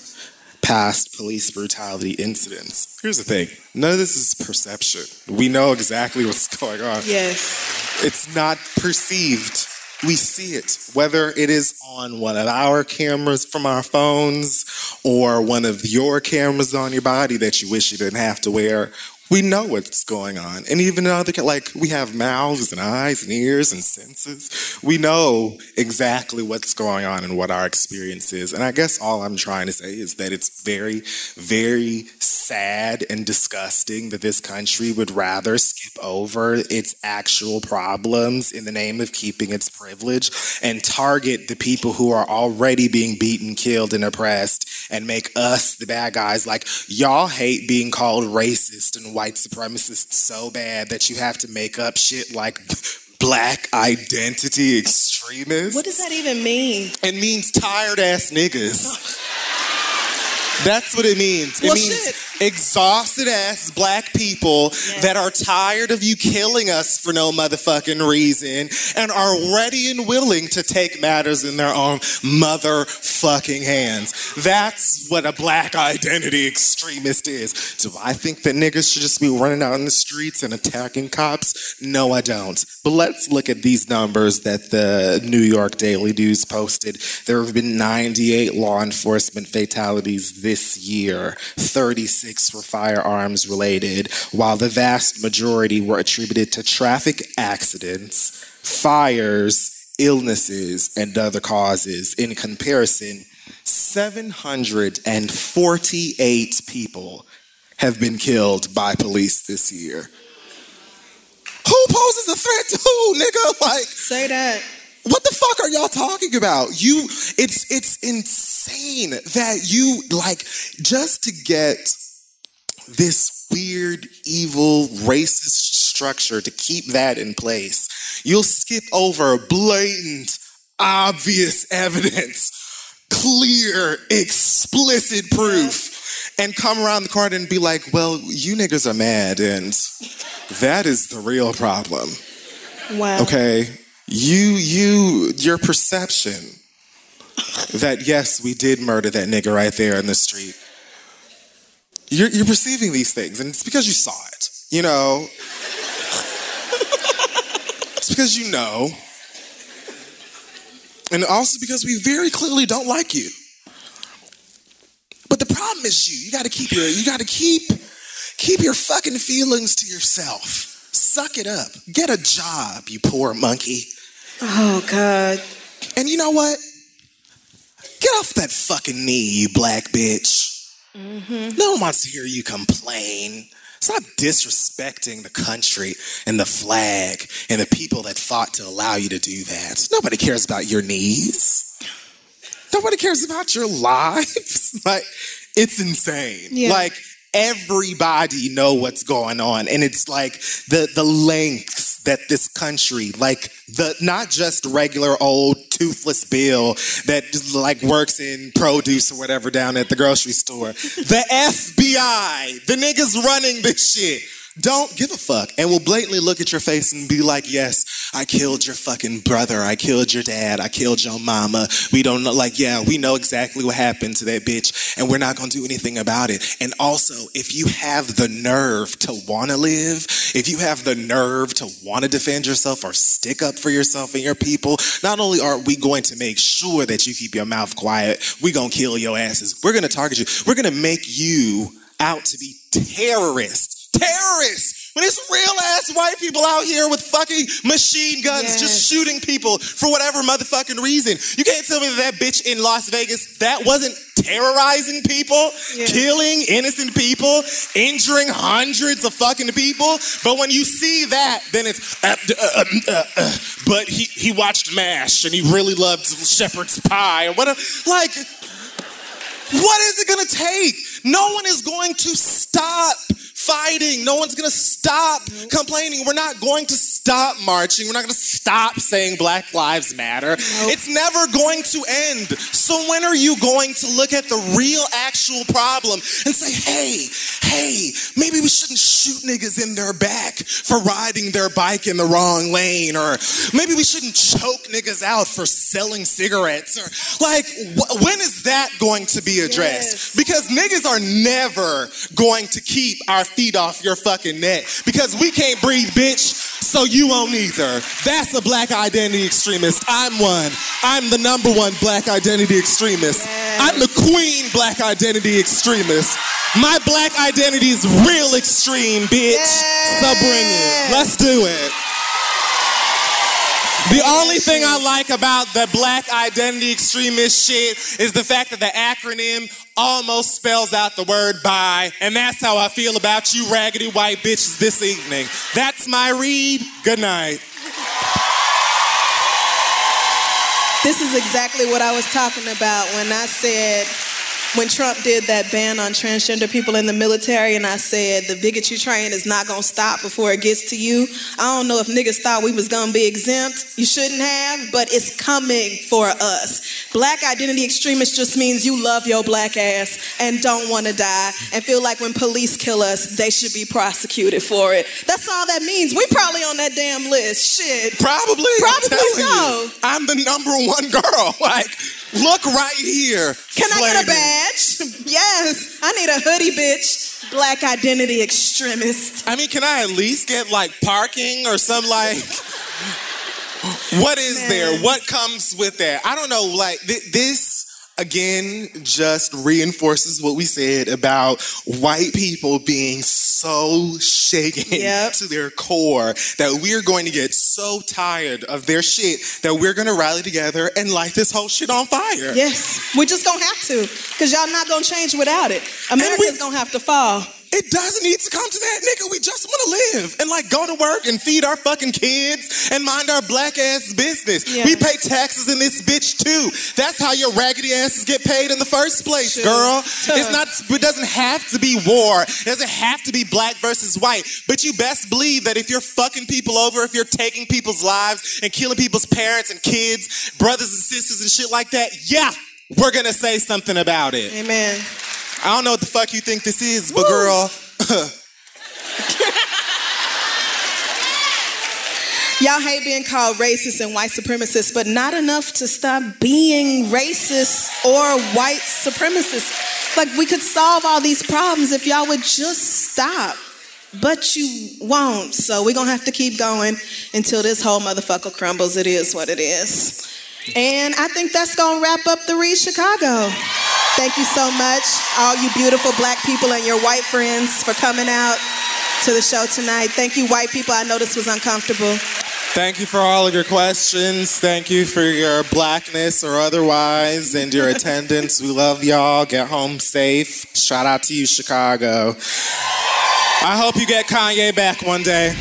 past police brutality incidents. Here's the thing none of this is perception. We know exactly what's going on. Yes. It's not perceived. We see it, whether it is on one of our cameras from our phones or one of your cameras on your body that you wish you didn't have to wear. We know what's going on. And even other, like, we have mouths and eyes and ears and senses. We know exactly what's going on and what our experience is. And I guess all I'm trying to say is that it's very, very sad and disgusting that this country would rather skip over its actual problems in the name of keeping its privilege and target the people who are already being beaten, killed, and oppressed and make us the bad guys. Like, y'all hate being called racist and white supremacist so bad that you have to make up shit like black identity extremists. What does that even mean? It means tired ass niggas. That's what it means. It Well, means exhausted ass black people that are tired of you killing us for no motherfucking reason and are ready and willing to take matters in their own motherfucking hands. That's what a black identity extremist is. Do I think that niggas should just be running out in the streets and attacking cops? No, I don't. But let's look at these numbers that the New York Daily News posted. There have been 98 law enforcement fatalities this year, 36 were firearms related, while the vast majority were attributed to traffic accidents, fires, illnesses, and other causes. In comparison, 748 people have been killed by police this year. Who poses a threat to who, nigga? Like, say that. What the fuck are y'all talking about? You, it's it's insane that you like just to get this weird, evil, racist structure to keep that in place. You'll skip over blatant, obvious evidence, clear, explicit proof, and come around the corner and be like, well, you niggas are mad, and that is the real problem. Wow. Okay? You, you, your perception that yes, we did murder that nigga right there in the street. You're, you're perceiving these things, and it's because you saw it. You know, it's because you know, and also because we very clearly don't like you. But the problem is you. You got to keep your. You got to keep keep your fucking feelings to yourself. Suck it up. Get a job, you poor monkey. Oh God. And you know what? Get off that fucking knee, you black bitch. No one wants to hear you complain. Stop disrespecting the country and the flag and the people that fought to allow you to do that. Nobody cares about your knees. Nobody cares about your lives. like, it's insane. Yeah. Like, everybody know what's going on. And it's like the the lengths that this country, like the not just regular old toothless Bill that like works in produce or whatever down at the grocery store. The FBI, the niggas running this shit. don't give a fuck and will blatantly look at your face and be like, yes, I killed your fucking brother. I killed your dad. I killed your mama. We don't know, like, yeah, we know exactly what happened to that bitch and we're not to do anything about it. And also, if you have the nerve to want to live, if you have the nerve to want to defend yourself or stick up for yourself and your people, not only are we going to make sure that you keep your mouth quiet, we're to kill your asses. We're to target you. We're to make you out to be terrorists. Terrorists! When it's real ass white people out here with fucking machine guns just shooting people for whatever motherfucking reason. You can't tell me that that bitch in Las Vegas, that wasn't terrorizing people, killing innocent people, injuring hundreds of fucking people. But when you see that, then it's, uh, uh, uh, uh, but he, he watched MASH and he really loved shepherd's pie or whatever. Like, what is it gonna take? No one is going to stop fighting. No one's gonna stop complaining. We're not going to stop marching. We're not gonna stop saying Black Lives Matter. It's never going to end. So when are you going to look at the real actual problem and say, hey, hey, maybe we shouldn't shoot niggas in their back for riding their bike in the wrong lane, or maybe we shouldn't choke niggas out for selling cigarettes, or like, wh- when is that going to be addressed? Because niggas are never going to keep our feet off your fucking neck because we can't breathe, bitch, so you won't either. That's a black identity extremist. I'm one. I'm the number one black identity extremist. I'm the queen black identity extremist. My black identity is real extreme, bitch. So bring it. Let's do it. The only thing I like about the black identity extremist shit is the fact that the acronym almost spells out the word bye, and that's how I feel about you raggedy white bitches this evening. That's my read. Good night. This is exactly what I was talking about when I said, when Trump did that ban on transgender people in the military, and I said the bigotry train is not gonna stop before it gets to you. I don't know if niggas thought we was gonna be exempt. You shouldn't have, but it's coming for us. Black identity extremist just means you love your black ass and don't want to die and feel like when police kill us, they should be prosecuted for it. That's all that means. We probably on that damn list. Shit. Probably. I'm Probably so. you, I'm the number one girl. Like, look right here. Can I get a badge? yes. I need a hoodie, bitch. Black identity extremist. I mean, can I at least get like parking or some like? What is there? What comes with that? I don't know. Like th- this again just reinforces what we said about white people being so shaken to their core that we're going to get so tired of their shit that we're going to rally together and light this whole shit on fire. Yes. We're just gonna have to. Because y'all not gonna change without it. America's gonna have to fall. It doesn't need to come to that, nigga. We just want to live and like go to work and feed our fucking kids and mind our black ass business. Yeah. We pay taxes in this bitch too. That's how your raggedy asses get paid in the first place, Sure. girl. Sure. It's not. It doesn't have to be war. It doesn't have to be black versus white. But you best believe that if you're fucking people over, if you're taking people's lives and killing people's parents and kids, brothers and sisters and shit like that, yeah, we're gonna say something about it. Amen. I don't know what the fuck you think this is, but girl. Y'all hate being called racist and white supremacist, but not enough to stop being racist or white supremacist. Like, we could solve all these problems if y'all would just stop. But you won't. So we're going to have to keep going until this whole motherfucker crumbles. It is what it is. And I think that's going to wrap up the Read Chicago. Thank you so much, all you beautiful black people and your white friends, for coming out to the show tonight. Thank you, white people. I know this was uncomfortable. Thank you for all of your questions. Thank you for your blackness or otherwise and your attendance. We love y'all. Get home safe. Shout out to you, Chicago. I hope you get Kanye back one day.